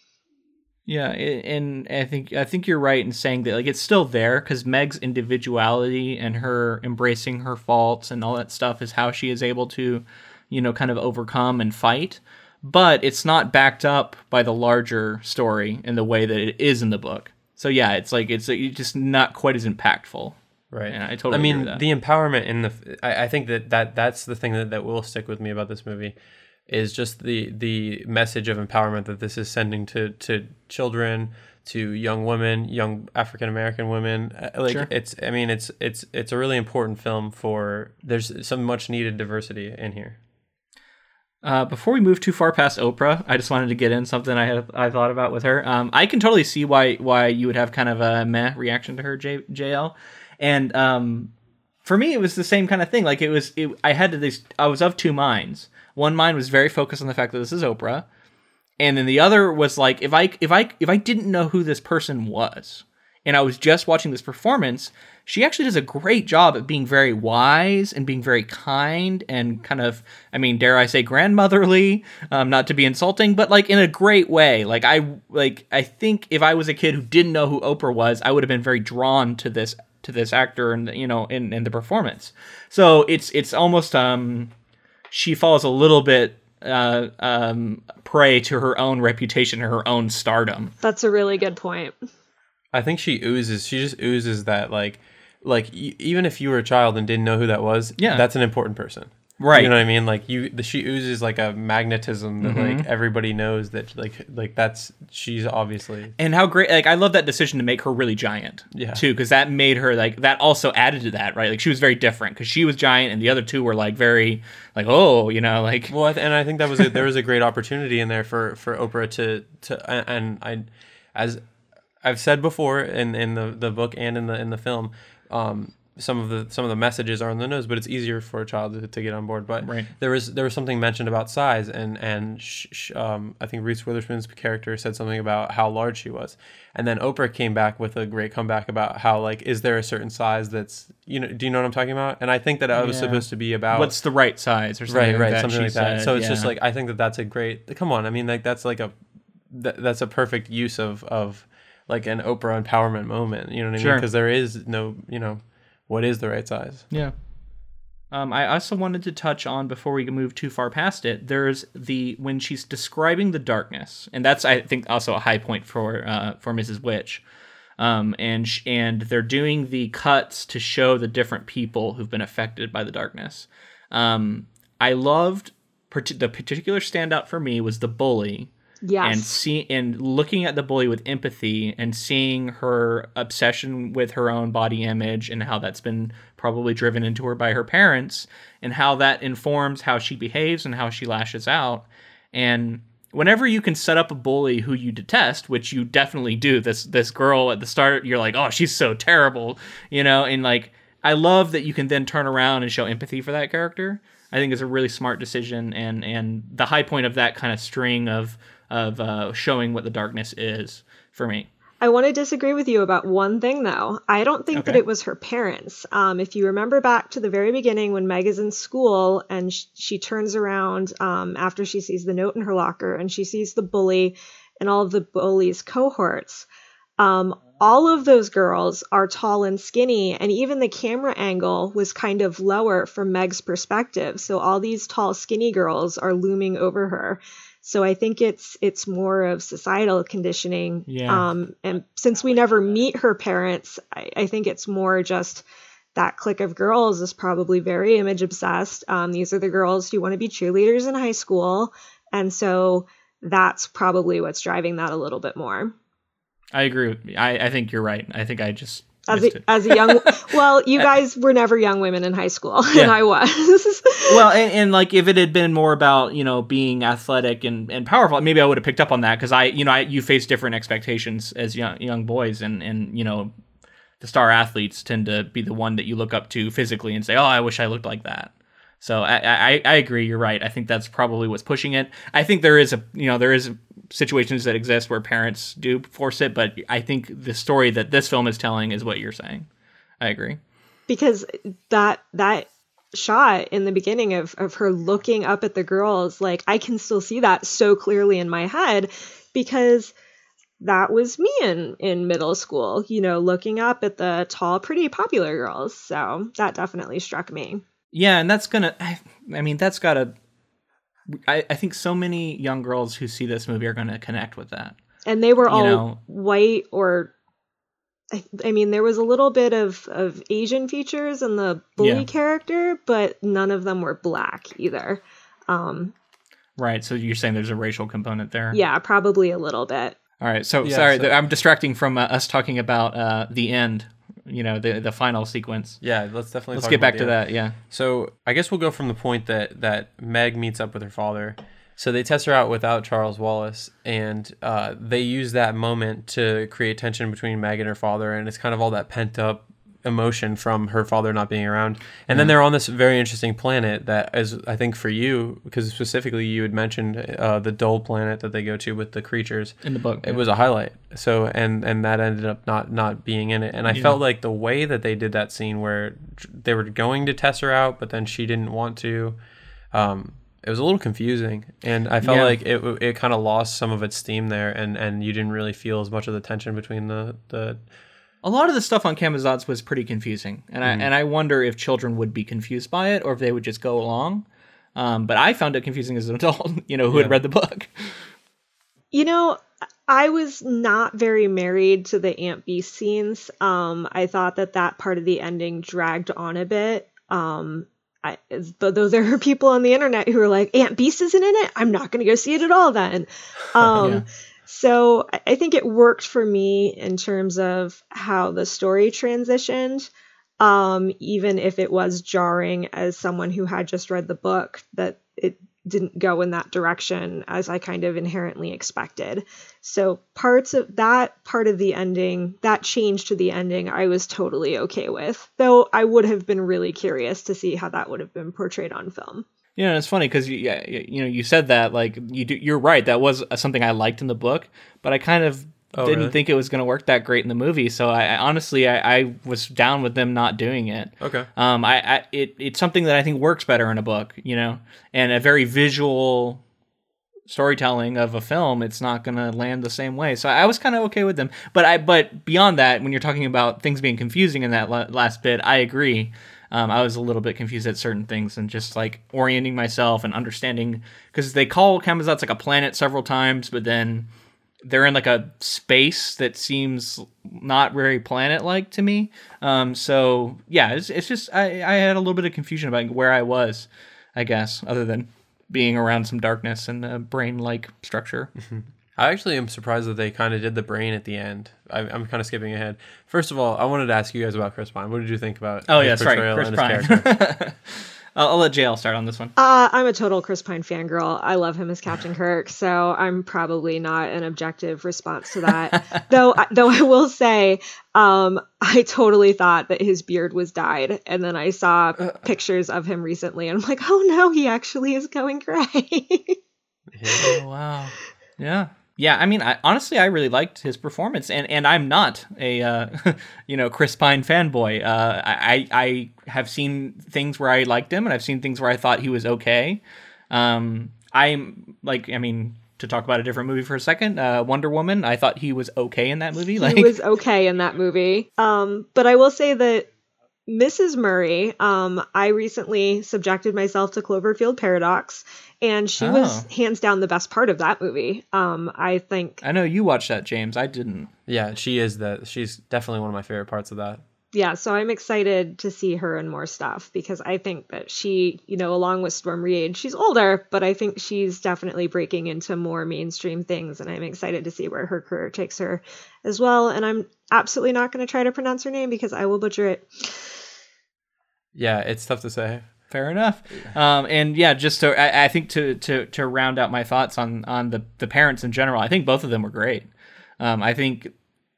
yeah and i think i think you're right in saying that like it's still there because meg's individuality and her embracing her faults and all that stuff is how she is able to you know kind of overcome and fight but it's not backed up by the larger story in the way that it is in the book so yeah, it's like it's, it's just not quite as impactful. Right. Yeah, I totally. I mean, the empowerment in the. I, I think that, that that's the thing that, that will stick with me about this movie, is just the the message of empowerment that this is sending to to children, to young women, young African American women. Uh, like sure. it's. I mean, it's it's it's a really important film for. There's some much needed diversity in here. Uh, before we move too far past Oprah, I just wanted to get in something I had I thought about with her. Um, I can totally see why why you would have kind of a meh reaction to her, J, JL, and um, for me it was the same kind of thing. Like it was, it, I had to this. I was of two minds. One mind was very focused on the fact that this is Oprah, and then the other was like if I if I if I didn't know who this person was, and I was just watching this performance, she actually does a great job at being very wise and being very kind and kind of, I mean, dare I say, grandmotherly, um, not to be insulting, but like in a great way. Like I like I think if I was a kid who didn't know who Oprah was, I would have been very drawn to this to this actor and you know in in the performance. So it's it's almost um she falls a little bit uh, um, prey to her own reputation and her own stardom. That's a really good point. I think she oozes. She just oozes that like, like y- even if you were a child and didn't know who that was, yeah, that's an important person. Right. You know what I mean? Like you, the, she oozes like a magnetism that mm-hmm. like everybody knows that like like that's she's obviously. And how great! Like I love that decision to make her really giant. Yeah. Too, because that made her like that also added to that, right? Like she was very different because she was giant, and the other two were like very like oh, you know, like. Well, and I think that was a, there was a great opportunity in there for for Oprah to to and I as I've said before in, in the, the book and in the in the film, um, some of the some of the messages are on the nose, but it's easier for a child to, to get on board. But Right. there was there was something mentioned about size, and and sh- sh- um, I think Reese Witherspoon's character said something about how large she was, and then Oprah came back with a great comeback about how like is there a certain size that's you know do you know what I'm talking about? And I think that I was Yeah. supposed to be about What's the right size or something right like right that something like that. said, So it's just like I think that that's a great come on. I mean like that's like a that, that's a perfect use of of like an Oprah empowerment moment. You know what I mean? Because there is no you know what is the right size. Yeah. Um, I also wanted to touch on before we move too far past it. There's the when she's describing the darkness, and that's I think also a high point for uh, for Mrs. Which. Um, and sh- and they're doing the cuts to show the different people who've been affected by the darkness. Um, I loved part- the particular standout for me was the bully Yes. and see and looking at the bully with empathy and seeing her obsession with her own body image and how that's been probably driven into her by her parents and how that informs how she behaves and how she lashes out and whenever you can set up a bully who you detest which you definitely do this this girl at the start you're like oh she's so terrible you know and like i love that you can then turn around and show empathy for that character i think it's a really smart decision and and the high point of that kind of string of of uh, showing what the darkness is for me. I want to disagree with you about one thing, though. I don't think that it was her parents. Um, if you remember back to the very beginning when Meg is in school and sh- she turns around um, after she sees the note in her locker and she sees the bully and all of the bully's cohorts, um, all of those girls are tall and skinny, and even the camera angle was kind of lower from Meg's perspective. So all these tall, skinny girls are looming over her. So I think it's it's more of societal conditioning. Yeah. Um, and since we never meet her parents, I, I think it's more just that clique of girls is probably very image obsessed. Um, these are the girls who want to be cheerleaders in high school, and so that's probably what's driving that a little bit more. I agree. With, I I think you're right. I think I just As a, as a young, well, you guys were never young women in high school, Yeah. and I was. well, and, and like if it had been more about you know being athletic and, and powerful, maybe I would have picked up on that because I you know I, you face different expectations as young young boys, and and you know the star athletes tend to be the one that you look up to physically and say, oh, I wish I looked like that. So I, I I agree. You're right. I think that's probably what's pushing it. I think there is a you know there is situations that exist where parents do force it, but I think the story that this film is telling is what you're saying. I agree. because that that shot in the beginning of of her looking up at the girls like I can still see that so clearly in my head because that was me in in middle school you know looking up at the tall pretty popular girls so that definitely struck me Yeah, and that's gonna. I, I mean, that's gotta. I, I think so many young girls who see this movie are gonna connect with that. and they were all know- white or I, I mean there was a little bit of of asian features in the bully Yeah. character but none of them were black either um Right. So you're saying there's a racial component there. yeah probably a little bit All right. So Yeah, sorry, so- I'm distracting from uh, us talking about uh, the end. You know, the the final sequence. Yeah, let's definitely. Let's get back to end. that. Yeah. So I guess we'll go from the point that that Meg meets up with her father. So they test her out without Charles Wallace, and uh, they use that moment to create tension between Meg and her father, and it's kind of all that pent up emotion from her father not being around. And then they're on this very interesting planet that is, I think, for you, because specifically you had mentioned uh, the dull planet that they go to with the creatures In the book. it was a highlight so and and that ended up not not being in it and i felt like the way that they did that scene where they were going to test her out but then she didn't want to um it was a little confusing and i felt Yeah. like it it kind of lost some of its steam there and and you didn't really feel as much of the tension between the the a lot of the stuff on Camazotz was pretty confusing, and Mm-hmm. I and I wonder if children would be confused by it or if they would just go along. Um, but I found it confusing as an adult, you know, who had read the book. You know, I was not very married to the Aunt Beast scenes. Um, I thought that that part of the ending dragged on a bit. Um, I, but though there are people on the internet who are like, Aunt Beast isn't in it, I'm not going to go see it at all then. Um, Yeah. So I- think it worked for me in terms of how the story transitioned. Um, even if it was jarring as someone who had just read the book, that it didn't go in that direction as I kind of inherently expected. So parts of that part of the ending, that change to the ending, I was totally okay with. Though I would have been really curious to see how that would have been portrayed on film. You know, it's funny because you, yeah, you know, you said that like you do, you're right. That was something I liked in the book, but I kind of Oh, didn't really? think it was going to work that great in the movie. So I, I honestly, I, I was down with them not doing it. Okay. Um, I, I it, it's something that I think works better in a book, you know, and a very visual storytelling of a film. It's not going to land the same way. So I was kind of okay with them. But I, but beyond that, when you're talking about things being confusing in that la- last bit, I agree. Um, I was a little bit confused at certain things and just like orienting myself and understanding because they call Camazotz like a planet several times, but then they're in like a space that seems not very planet like to me. Um, so yeah, it's, it's just I, I had a little bit of confusion about where I was, I guess, other than being around some darkness and a brain like structure. I actually am surprised that they kind of did the brain at the end. I, I'm kind of skipping ahead. First of all, I wanted to ask you guys about Chris Pine. What did you think about? Oh yeah, sorry, portrayal Chris and his character? Pine. I'll, I'll let JL start on this one. Uh, I'm a total Chris Pine fangirl. I love him as Captain Kirk, so I'm probably not an objective response to that. though, though I will say, um, I totally thought that his beard was dyed, and then I saw pictures of him recently, and I'm like, oh no, he actually is going gray. Oh wow. Yeah. Yeah, I mean, I, honestly, I really liked his performance, and, and I'm not a uh, you know Chris Pine fanboy. Uh, I I have seen things where I liked him, and I've seen things where I thought he was okay. Um, I'm like, I mean, to talk about a different movie for a second, uh, Wonder Woman. I thought he was okay in that movie. Like, he was okay in that movie. Um, but I will say that Mrs. Murray, um, I recently subjected myself to Cloverfield Paradox, and she was Oh. hands down the best part of that movie. Um, I think, I know you watched that, James. I didn't. yeah, she is the. She's definitely one of my favorite parts of that. yeah, so I'm excited to see her in more stuff because I think that she, you know, along with Storm Reed, she's older, but I think she's definitely breaking into more mainstream things, and I'm excited to see where her career takes her as well. And I'm absolutely not going to try to pronounce her name because I will butcher it. Yeah, it's tough to say. Fair enough. Um, and yeah, just to I, I think to, to to round out my thoughts on on the the parents in general, I think both of them were great. Um, I think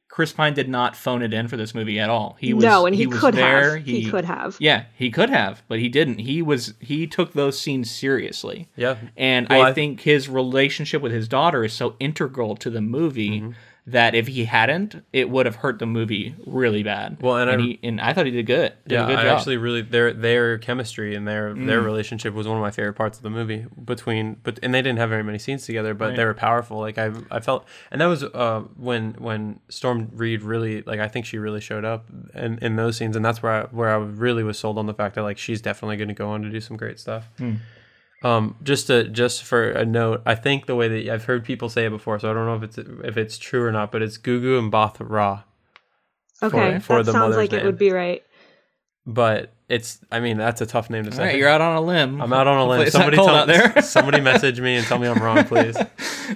Chris Pine did not phone it in for this movie at all. He was no, and he, was could there. have. He, could have. Yeah, he could have, but he didn't. He was he took those scenes seriously. Yeah, And Well, I, I- think his relationship with his daughter is so integral to the movie Mm-hmm. That if he hadn't, it would have hurt the movie really bad. Well, and I- he and I thought he did good. Did yeah. a good I job. actually really their their chemistry and their their Mm. relationship was one of my favorite parts of the movie. Between but and they didn't have very many scenes together, but Right. they were powerful. Like I I felt, and that was uh when when Storm Reed really like I think she really showed up in in those scenes, and that's where I where I really was sold on the fact that like she's definitely going to go on to do some great stuff. Hmm. Um, just to just for a note, I think the way that I've heard people say it before, so I don't know if it's if it's true or not, but it's Gugu Mbatha-Raw. Okay, for that the sounds mother's like it would be right. But it's I mean that's a tough name to say. right, you're out on a limb. I'm out on a limb. it's not Somebody tell, out there. somebody message me and tell me I'm wrong, please.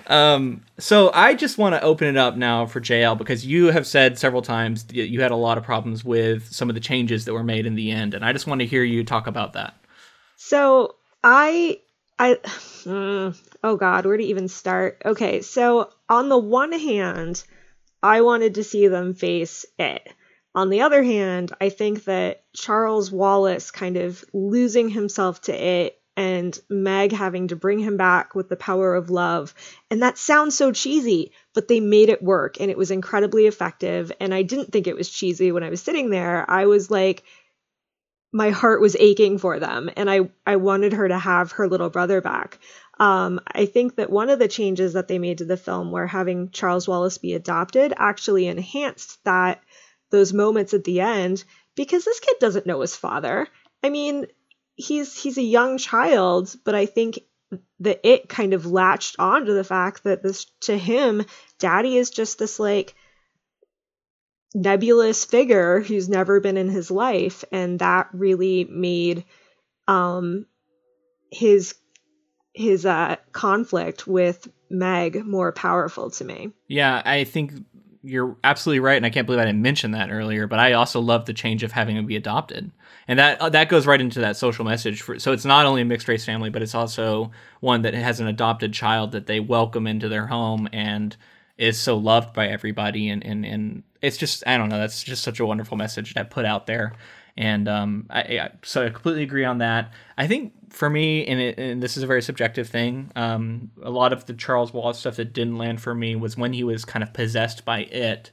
Um, so I just want to open it up now for JL because you have said several times that you had a lot of problems with some of the changes that were made in the end, and I just want to hear you talk about that. So I I oh god, where to even start? Okay, so on the one hand, I wanted to see them face it. On the other hand, I think that Charles Wallace kind of losing himself to it and Meg having to bring him back with the power of love. And that sounds so cheesy, but they made it work and it was incredibly effective. And I didn't think it was cheesy when I was sitting there. I was like, my heart was aching for them and I, I wanted her to have her little brother back. Um, I think that one of the changes that they made to the film where having Charles Wallace be adopted actually enhanced that those moments at the end because this kid doesn't know his father. I mean, he's he's a young child, but I think that it kind of latched on to the fact that this to him, daddy is just this like nebulous figure who's never been in his life and that really made um his his uh conflict with Meg more powerful to me. Yeah, I think you're absolutely right, and I can't believe I didn't mention that earlier. But I also love the change of having him be adopted, and that uh, that goes right into that social message. For, so it's not only a mixed race family, but it's also one that has an adopted child that they welcome into their home and is so loved by everybody. And and and it's just I don't know. That's just such a wonderful message to put out there. And um, I, I so I completely agree on that. I think for me, and, it, and this is a very subjective thing, um, a lot of the Charles Wallace stuff that didn't land for me was when he was kind of possessed by it,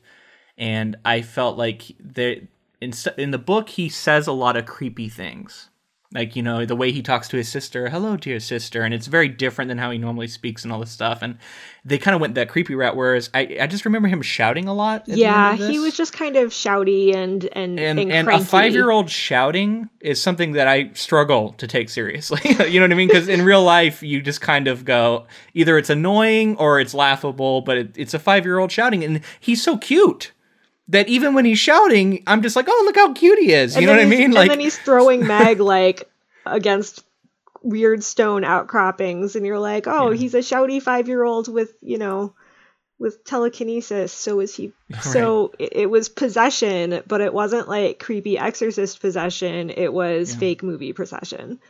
and I felt like there in in the book he says a lot of creepy things like you know the way he talks to his sister hello dear sister and it's very different than how he normally speaks and all this stuff and they kind of went that creepy route whereas i, I just remember him shouting a lot yeah he was just kind of shouty and and and, and, and a five-year-old shouting is something that i struggle to take seriously you know what i mean? Because in real life you just kind of go either it's annoying or it's laughable but it, it's a five-year-old shouting and he's so cute that even when he's shouting, I'm just like, oh, look how cute he is. You and know what I mean? Like, and then he's throwing Meg like against weird stone outcroppings, and you're like, oh, yeah. he's a shouty five year old with you know with telekinesis. So is he? Right. So it, it, was possession, but it wasn't like creepy exorcist possession. It was yeah. fake movie possession.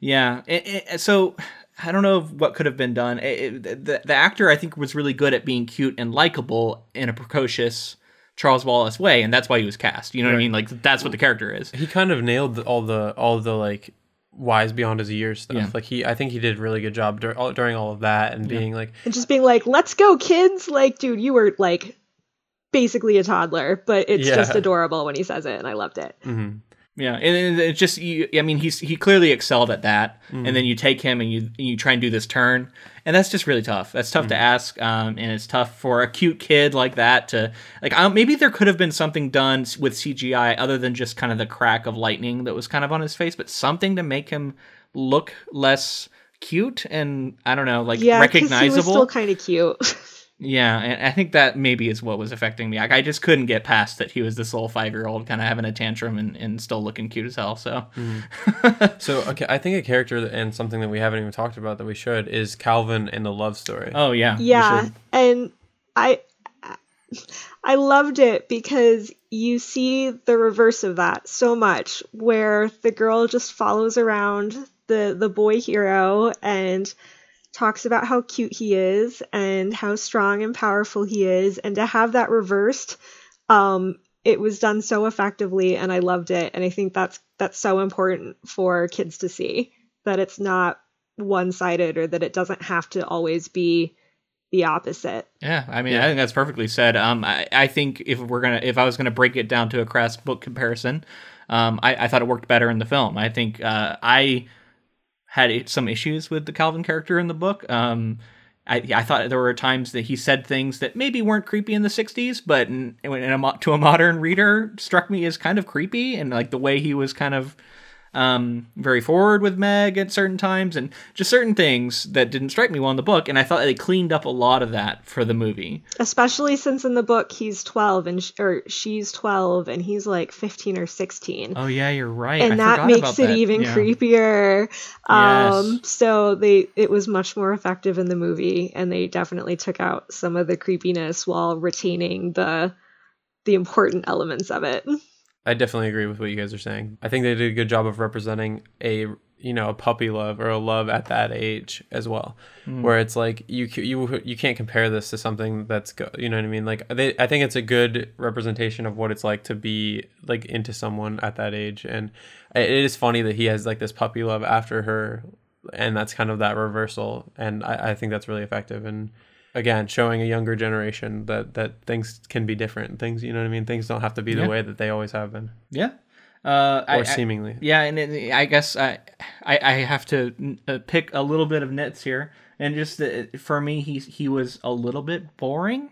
Yeah. It, it, so I don't know what could have been done. the, the actor, I think, was really good at being cute and likable in a precocious Charles Wallace way, and that's why he was cast. You know right. what I mean? Like that's what the character is. He kind of nailed all the all the like wise beyond his years stuff. Yeah. Like he, I think he did a really good job dur- all, during all of that and yeah. being like, and just being like, "Let's go, kids!" Like, dude, you were like basically a toddler, but it's yeah. just adorable when he says it, and I loved it. Mm-hmm. Yeah, and it's just you, I mean he's he clearly excelled at that, mm-hmm. and then you take him and you you try and do this turn, and that's just really tough. That's tough mm-hmm. to ask, um, and it's tough for a cute kid like that to like. Um, maybe there could have been something done with CGI other than just kind of the crack of lightning that was kind of on his face, but something to make him look less cute and I don't know, like yeah, recognizable. He was still kind of cute. Yeah, and I think that maybe is what was affecting me. Like, I just couldn't get past that he was this little five year old kind of having a tantrum and, and still looking cute as hell. So, mm-hmm. so okay, I think a character and something that we haven't even talked about that we should is Calvin in the love story. Oh yeah, yeah, and I I loved it because you see the reverse of that so much, where the girl just follows around the the boy hero and talks about how cute he is and how strong and powerful he is and to have that reversed um it was done so effectively and I loved it and I think that's that's so important for kids to see that it's not one-sided or that it doesn't have to always be the opposite. Yeah, I mean, yeah. I think that's perfectly said. Um, I, I think if we're gonna, if I was gonna break it down to a crass book comparison, um, I, I thought it worked better in the film. I think uh, I had some issues with the Calvin character in the book. Um, I, I thought there were times that he said things that maybe weren't creepy in the 60s, but in, in a, to a modern reader struck me as kind of creepy and like the way he was kind of um, very forward with Meg at certain times, and just certain things that didn't strike me well in the book. And I thought they cleaned up a lot of that for the movie, especially since in the book he's twelve and sh- or she's twelve and he's like fifteen or sixteen. Oh yeah, you're right. And I that makes it that. even yeah. creepier. Um, yes. So they it was much more effective in the movie, and they definitely took out some of the creepiness while retaining the the important elements of it. I definitely agree with what you guys are saying. I think they did a good job of representing a you know a puppy love or a love at that age as well, mm. where it's like you you you can't compare this to something that's go, you know what I mean. Like they, I think it's a good representation of what it's like to be like into someone at that age, and it is funny that he has like this puppy love after her, and that's kind of that reversal, and I, I think that's really effective and again showing a younger generation that that things can be different. Things you know what i mean? Things don't have to be the yeah. way that they always have been. Yeah. Uh, or I, seemingly. I, yeah and it, i guess I, I, I have to uh, pick a little bit of nits here. And just uh, for me he he was a little bit boring.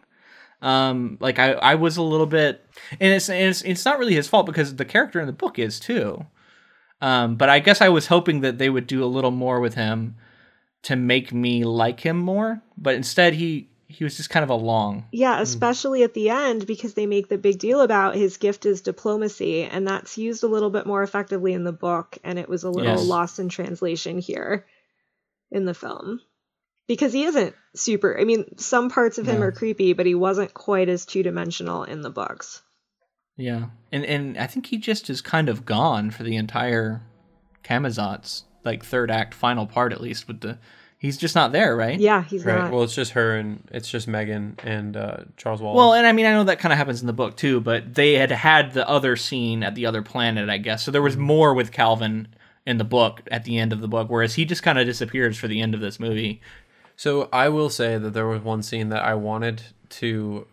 Um like i i was a little bit and it's it's, it's not really his fault because the character in the book is too. Um but i guess i was hoping that they would do a little more with him to make me like him more, but instead he he was just kind of a long. Yeah, especially mm. at the end because they make the big deal about his gift is diplomacy, and that's used a little bit more effectively in the book, and it was a little yes. lost in translation here in the film because he isn't super. I mean, some parts of him No. are creepy, but he wasn't quite as two dimensional in the books. Yeah, and and I think he just is kind of gone for the entire Camazotz like third act final part at least with the he's just not there, right? Yeah, he's Right. not. Well, it's just her and it's just Megan and uh, Charles Wallace. Well, and I mean I know that kind of happens in the book too, but they had had the other scene at the other planet, I guess. So there was more with Calvin in the book at the end of the book, whereas he just kind of disappears for the end of this movie. So I will say that there was one scene that I wanted to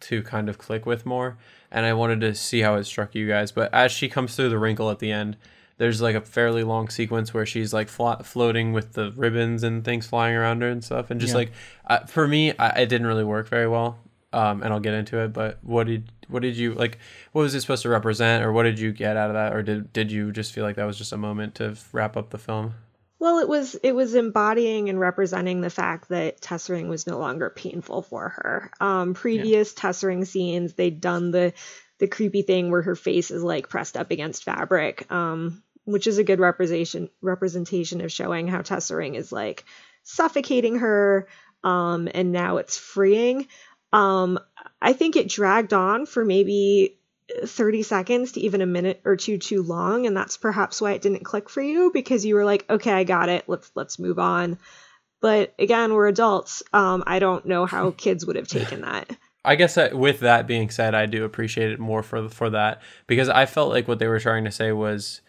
to kind of click with more, and I wanted to see how it struck you guys. But as she comes through the wrinkle at the end, there's like a fairly long sequence where she's like flo- floating with the ribbons and things flying around her and stuff, and just Yeah. like uh, for me, I, it didn't really work very well. Um, and I'll get into it. But what did what did you like? What was it supposed to represent, or what did you get out of that, or did did you just feel like that was just a moment to wrap up the film? Well, it was it was embodying and representing the fact that tessering was no longer painful for her. Um, previous tessering scenes, they'd done the the creepy thing where her face is like pressed up against fabric, um, which is a good representation representation of showing how tessering is like suffocating her, um, and now it's freeing. Um, I think it dragged on for maybe 30 seconds to even a minute or two too long and that's perhaps why it didn't click for you because you were like okay I got it. Let's let's move on. But again we're adults um I don't know how kids would have taken that. I guess that with that being said, I do appreciate it more for for that because I felt like what they were trying to say was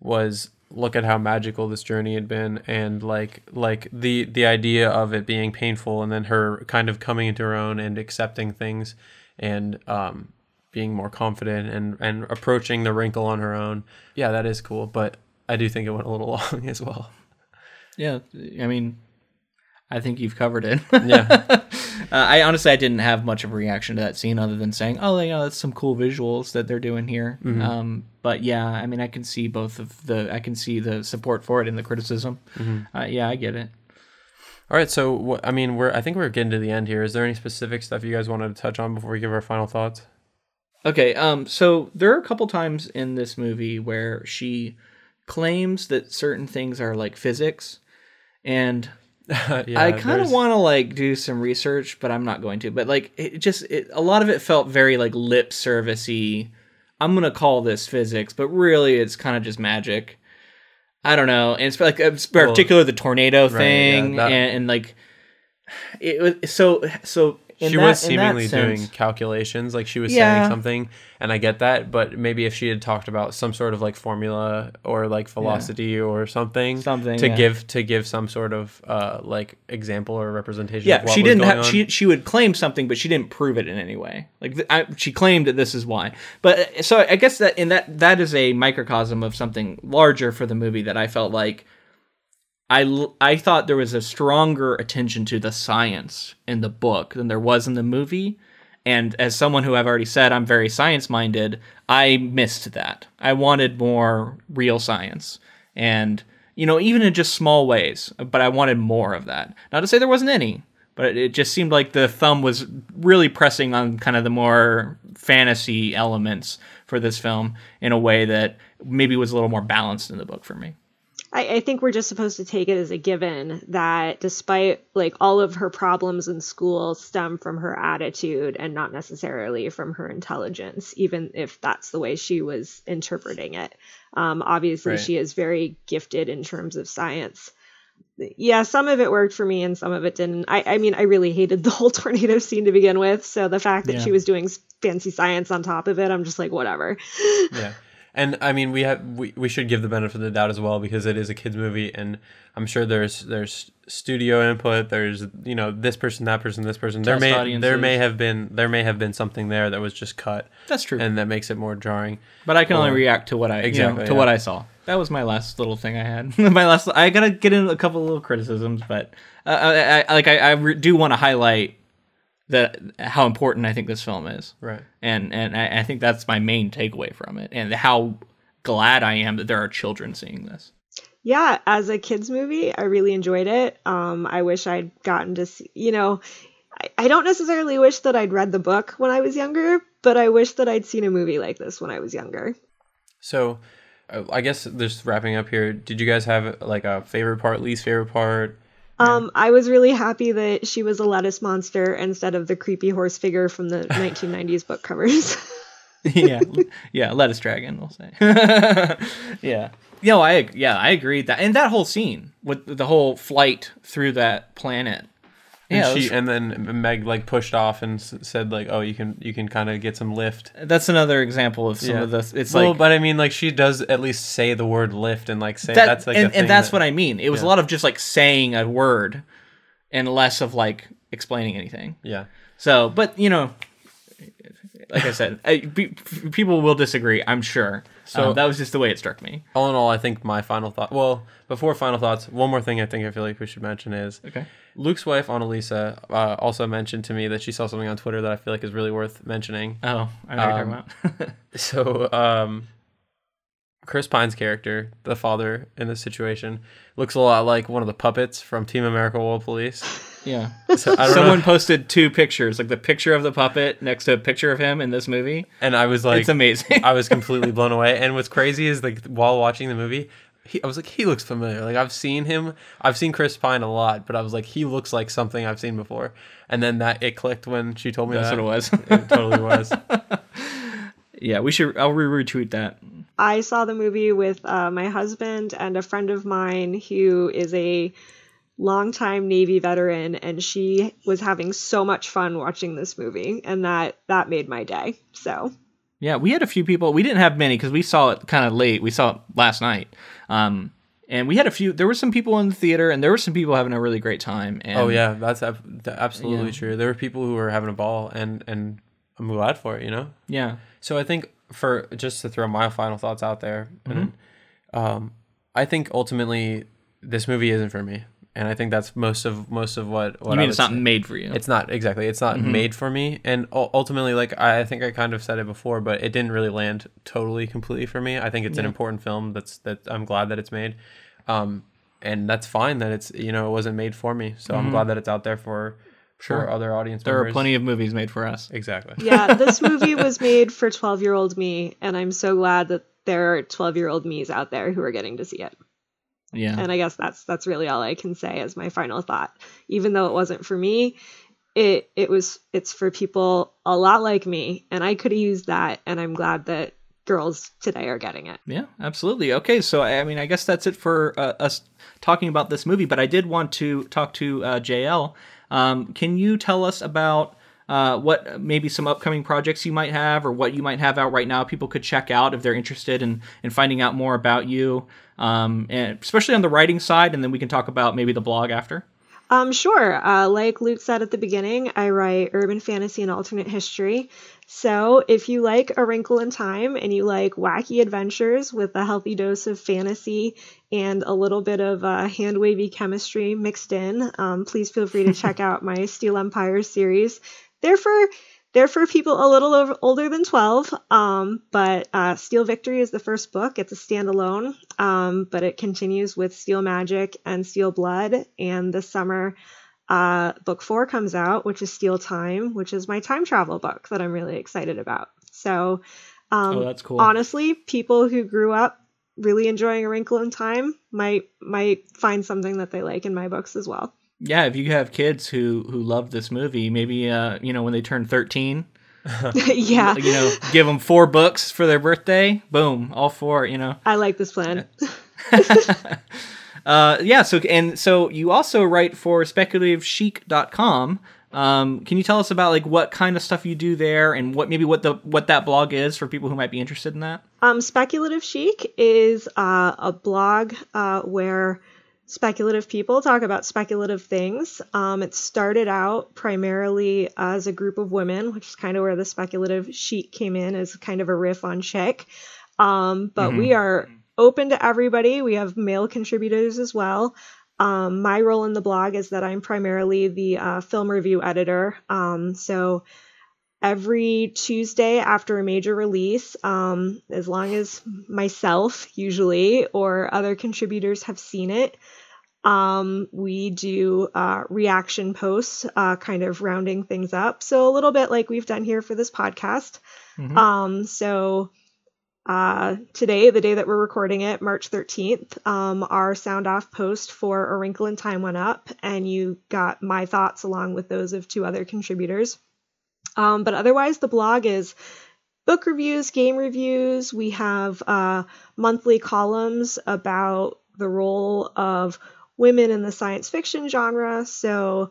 was look at how magical this journey had been and like like the the idea of it being painful and then her kind of coming into her own and accepting things and um being more confident and and approaching the wrinkle on her own. Yeah, that is cool, but I do think it went a little long as well. Yeah, I mean, I think you've covered it. Yeah. uh, I honestly I didn't have much of a reaction to that scene other than saying, "Oh, you know, that's some cool visuals that they're doing here." Um, but yeah, I mean, I can see both of the I can see the support for it and the criticism. Uh, yeah, I get it. All right, so what I mean, we're I think we're getting to the end here. Is there any specific stuff you guys wanted to touch on before we give our final thoughts? Okay, um, so there are a couple times in this movie where she claims that certain things are like physics, and yeah, I kind of want to like do some research, but I'm not going to. But like, it just it, a lot of it felt very like lip servicey. I'm gonna call this physics, but really it's kind of just magic. I don't know, and it's like uh, it's particular the tornado yeah, thing, that- and, and like it was so so. She that, was seemingly doing calculations like she was Yeah. saying something and i get that but maybe if she had talked about some sort of like formula or like velocity or something Something, to yeah. give to give some sort of uh like example or representation Yeah, of what she was didn't on. She she would claim something, but she didn't prove it in any way. Like th- I, she claimed that this is why. But uh, so I guess that in that that is a microcosm of something larger for the movie that I felt like. I, I thought there was a stronger attention to the science in the book than there was in the movie. And as someone who I've already said, I'm very science minded, I missed that. I wanted more real science. And, you know, even in just small ways, but I wanted more of that. Not to say there wasn't any, but it just seemed like the thumb was really pressing on kind of the more fantasy elements for this film in a way that maybe was a little more balanced in the book for me. I, I think we're just supposed to take it as a given that despite like all of her problems in school stem from her attitude and not necessarily from her intelligence, even if that's the way she was interpreting it. Um, obviously, Right. she is very gifted in terms of science. Yeah, some of it worked for me and some of it didn't. I, I mean, I really hated the whole tornado scene to begin with. So the fact that Yeah. she was doing fancy science on top of it, I'm just like, whatever. yeah and i mean we have we, we should give the benefit of the doubt as well because it is a kids movie and i'm sure there's there's studio input there's you know this person that person this person there Test may there may have been there may have been something there that was just cut That's true. and that makes it more jarring But I can only react to what I exactly Exactly, to yeah. what I saw. That was my last little thing I had. my last. I gotta get in a couple little criticisms, but uh, I, I like I, I do want to highlight that how important I think this film is, right and and I, I think that's my main takeaway from it, and how glad I am that there are children seeing this. yeah, as a kids movie, I really enjoyed it. Um, I wish I'd gotten to see, you know, I, I don't necessarily wish that I'd read the book when I was younger, but I wish that I'd seen a movie like this when I was younger. so uh, i guess just wrapping up here did you guys have like a favorite part least favorite part Um, I was really happy that she was a lettuce monster instead of the creepy horse figure from the 1990s book covers. yeah, yeah, lettuce dragon. We'll say. yeah, you know, I yeah, I agree that and that whole scene with the whole flight through that planet. And Yeah, she was- and then Meg like pushed off and s- said like, "Oh, you can you can kind of get some lift." that's another example of some Yeah. of the. It's well, like but I mean, like she does at least say the word lift and like say that, that's like and, a thing and that's that- what I mean. It was a lot of just like saying a word, and less of like explaining anything. yeah. So, but you know, like I said, I, pe- people will disagree. I'm sure. So So- that was just the way it struck me. All in all, I think my final thought. Well, before final thoughts, one more thing I think I feel like we should mention is Okay. Luke's wife Annalisa uh, also mentioned to me that she saw something on Twitter that I feel like is really worth mentioning. Oh, I know what you're Um, talking about. So, um, Chris Pine's character, the father in this situation, looks a lot like one of the puppets from Team America World Police. Yeah. So I don't Someone know, posted two pictures, like the picture of the puppet next to a picture of him in this movie. and I was like, it's amazing. I was completely blown away. And what's crazy is like while watching the movie, he, I was like, he looks familiar. Like I've seen him. I've seen Chris Pine a lot, but I was like, he looks like something I've seen before. And then that it clicked when she told me That's that. what it was. It totally was. yeah, we should. I'll re-retweet that. I saw the movie with uh, my husband and a friend of mine who is a longtime Navy veteran, and she was having so much fun watching this movie, and that that made my day. So Yeah, we had a few people. We didn't have many because we saw it kind of late. We saw it last night. Um, and we had a few. There were some people in the theater, and there were some people having a really great time. And oh yeah, that's ab- absolutely Yeah. true. There were people who were having a ball, and and I'm glad for it. You know. yeah, So I think for just to throw my final thoughts out there, and, um, I think ultimately this movie isn't for me, and I think that's most of most of what. what you I mean would it's not say. made for you? It's not exactly. It's not made for me, and ultimately, like I I think I kind of said it before, but it didn't really land totally completely for me. I think it's an important film. That's that I'm glad that it's made, um, and that's fine that it's you know it wasn't made for me. So I'm glad that it's out there for for other audience there members. are plenty of movies made for us. Exactly. yeah, this movie was made for 12 year old me, and I'm so glad that there are 12 year old me's out there who are getting to see it. Yeah, And I guess that's that's really all I can say as my final thought. Even though it wasn't for me, it it was it's for people a lot like me, and I could have used that, and I'm glad that girls today are getting it. Yeah, absolutely. Okay, so I mean, I guess that's it for uh, us talking about this movie. But I did want to talk to uh, JL. Um, can you tell us about uh, what maybe some upcoming projects you might have, or what you might have out right now? People could check out if they're interested in in finding out more about you, um, and especially on the writing side. And then we can talk about maybe the blog after. Um, sure. Uh, like Luke said at the beginning, I write urban fantasy and alternate history. So if you like A Wrinkle in Time and you like wacky adventures with a healthy dose of fantasy and a little bit of uh, hand wavy chemistry mixed in, um, please feel free to check out my Steel Empire series. They're for they're for people a little over, older than 12, um, but uh, Steel Victory is the first book. It's a standalone, um, but it continues with Steel Magic and Steel Blood. And this summer, uh, book four comes out, which is Steel Time, which is my time travel book that I'm really excited about. So, um, Oh, that's cool. honestly, people who grew up really enjoying A Wrinkle in Time might might find something that they like in my books as well. Yeah, if you have kids who who love this movie, maybe uh, you know when they turn thirteen, yeah, you know, give them four books for their birthday. Boom, all four. You know. I like this plan. Uh, yeah. So and so you also write for speculativechic.com. Um, can you tell us about like what kind of stuff you do there and what maybe what the what that blog is for people who might be interested in that? Um, Speculative Chic is uh, a blog uh, where speculative people talk about speculative things. Um, it started out primarily as a group of women, which is kind of where the speculative chic came in as kind of a riff on chic. Um, but we are open to everybody. We have male contributors as well. Um, my role in the blog is that I'm primarily the uh, film review editor. Um, so every Tuesday after a major release, um, as long as myself usually or other contributors have seen it, um, we do uh, reaction posts, uh, kind of rounding things up. So a little bit like we've done here for this podcast. Mhm. Um, so uh, today, the day that we're recording it, March 13th, um, our sound off post for A Wrinkle in Time went up, and you got my thoughts along with those of two other contributors. Um, but otherwise, the blog is book reviews, game reviews. We have uh, monthly columns about the role of women in the science fiction genre. So,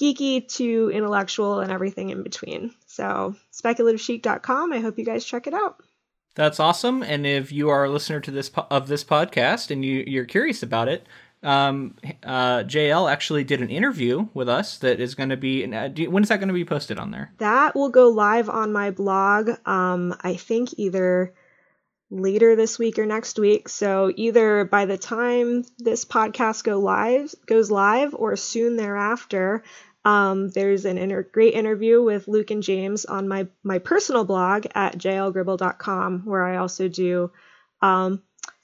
geeky to intellectual and everything in between. So, speculativechic.com. I hope you guys check it out. That's awesome. And if you are a listener to this po- of this podcast and you, you're curious about it, um, uh, JL actually did an interview with us that is going to be. Uh, do, when is that going to be posted on there? That will go live on my blog. Um, I think either later this week or next week. So either by the time this podcast go live goes live or soon thereafter, um, there's an inter- great interview with Luke and James on my my personal blog at jlgribble.com where I also do um,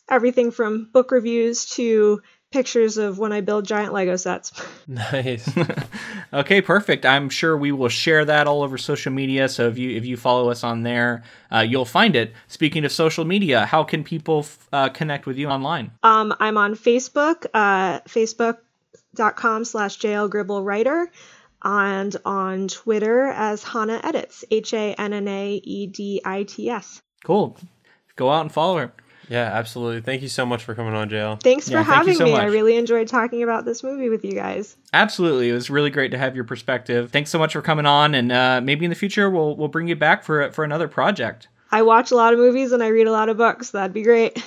everything from book reviews to pictures of when I build giant Lego sets. Nice. okay, perfect. I'm sure we will share that all over social media. So if you if you follow us on there, uh, you'll find it. Speaking of social media, how can people uh, connect with you online? Um, I'm on Facebook, uh, facebook.com slash jlgribblewriter, and on Twitter as Hannah Edits, H A N N A E D I T S. Cool. Go out and follow her. Yeah, absolutely. Thank you so much for coming on, JL. Thanks Yeah, for thank having so me. I really enjoyed talking about this movie with you guys. Absolutely, it was really great to have your perspective. Thanks so much for coming on, and uh, maybe in the future we'll we'll bring you back for for another project. I watch a lot of movies and I read a lot of books. That'd be great.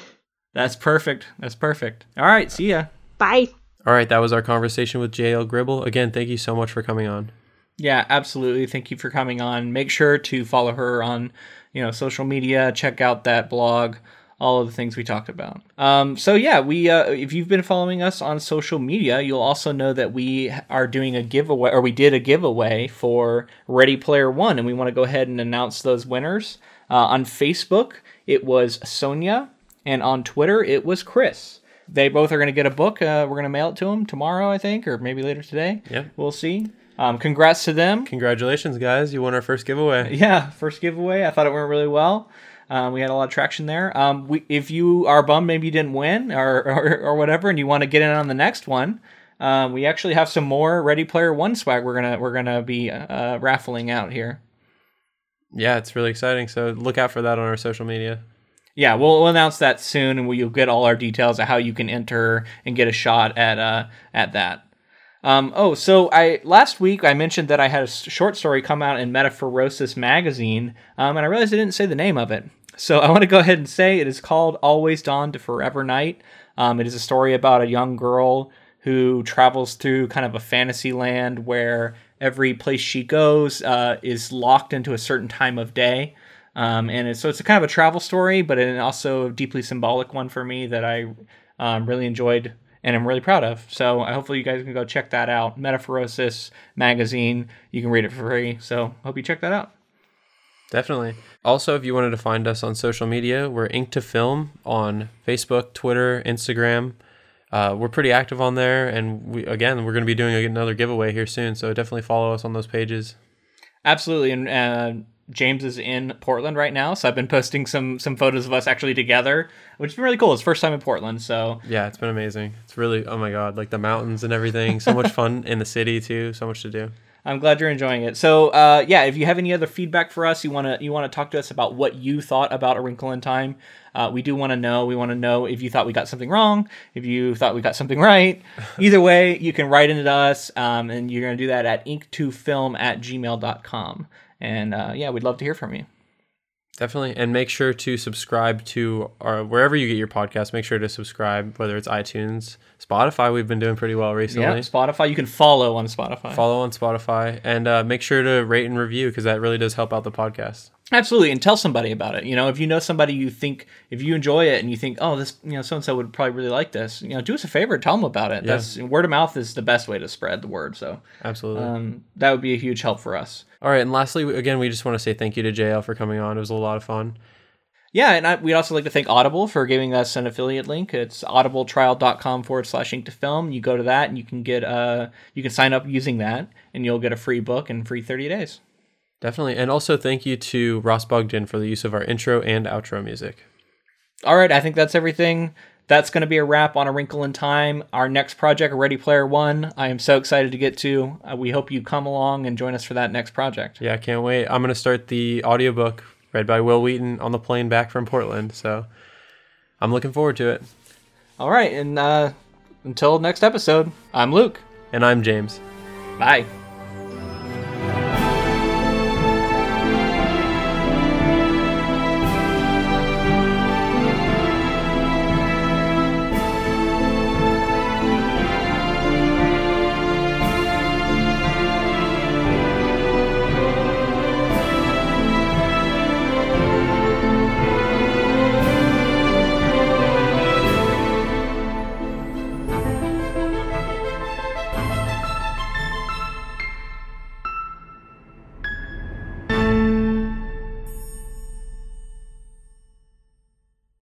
That's perfect. That's perfect. All right, see ya. Bye. All right, that was our conversation with JL Gribble. Again, thank you so much for coming on. Yeah, absolutely. Thank you for coming on. Make sure to follow her on, you know, social media. Check out that blog. All of the things we talked about. Um, so yeah, we uh, if you've been following us on social media, you'll also know that we are doing a giveaway, or we did a giveaway for Ready Player One, and we want to go ahead and announce those winners. Uh, on Facebook, it was Sonia, and on Twitter, it was Chris. They both are going to get a book. Uh, we're going to mail it to them tomorrow, I think, or maybe later today. Yeah, We'll see. Um, congrats to them. Congratulations, guys. You won our first giveaway. Yeah, first giveaway. I thought it went really well. Um, we had a lot of traction there. Um, we, if you are bummed, maybe you didn't win or, or, or whatever, and you want to get in on the next one, um, we actually have some more Ready Player One swag. We're gonna we're gonna be uh, raffling out here. Yeah, it's really exciting. So look out for that on our social media. Yeah, we'll, we'll announce that soon, and you'll get all our details of how you can enter and get a shot at uh, at that. Um, oh, so I last week I mentioned that I had a short story come out in Metaphorosis magazine, um, and I realized I didn't say the name of it. So I want to go ahead and say it is called Always Dawn to Forever Night. Um, it is a story about a young girl who travels through kind of a fantasy land where every place she goes uh, is locked into a certain time of day. Um, and it's, so it's a kind of a travel story, but it also a deeply symbolic one for me that I um, really enjoyed and I'm really proud of. So I hopefully you guys can go check that out. Metaphorosis magazine. You can read it for free. So hope you check that out. Definitely. Also, if you wanted to find us on social media, we're Ink to Film on Facebook, Twitter, Instagram. Uh, we're pretty active on there, and we again we're going to be doing another giveaway here soon. So definitely follow us on those pages. Absolutely. And uh, James is in Portland right now, so I've been posting some some photos of us actually together, which has been really cool. It's first time in Portland, so Yeah, it's been amazing. It's really oh my god, like the mountains and everything. So much fun in the city too. So much to do. I'm glad you're enjoying it. So, uh, yeah, if you have any other feedback for us, you want to you want to talk to us about what you thought about A Wrinkle in Time. Uh, we do want to know. We want to know if you thought we got something wrong, if you thought we got something right. Either way, you can write into us, um, and you're going to do that at ink2film at gmail.com. And uh, yeah, we'd love to hear from you. Definitely, and make sure to subscribe to our wherever you get your podcast. Make sure to subscribe, whether it's iTunes, Spotify. We've been doing pretty well recently. Yeah, Spotify. You can follow on Spotify. Follow on Spotify, and uh, make sure to rate and review because that really does help out the podcast. Absolutely, and tell somebody about it. You know, if you know somebody you think, if you enjoy it and you think, oh, this, you know, so and so would probably really like this, you know, do us a favor, tell them about it. Yeah. That's word of mouth is the best way to spread the word. So Absolutely. um, that would be a huge help for us. All right, and lastly, again, we just want to say thank you to JL for coming on. It was a lot of fun. Yeah, and I, we'd also like to thank Audible for giving us an affiliate link. It's audibletrial.com forward slash ink to film. You go to that and you can get uh you can sign up using that and you'll get a free book and free 30 days. Definitely. And also thank you to Ross Bogdan for the use of our intro and outro music. All right, I think that's everything. That's going to be a wrap on A Wrinkle in Time. Our next project, Ready Player One, I am so excited to get to. Uh, we hope you come along and join us for that next project. Yeah, I can't wait. I'm going to start the audiobook read by Wil Wheaton on the plane back from Portland. So I'm looking forward to it. All right, and uh, until next episode, I'm Luke. And I'm James. Bye.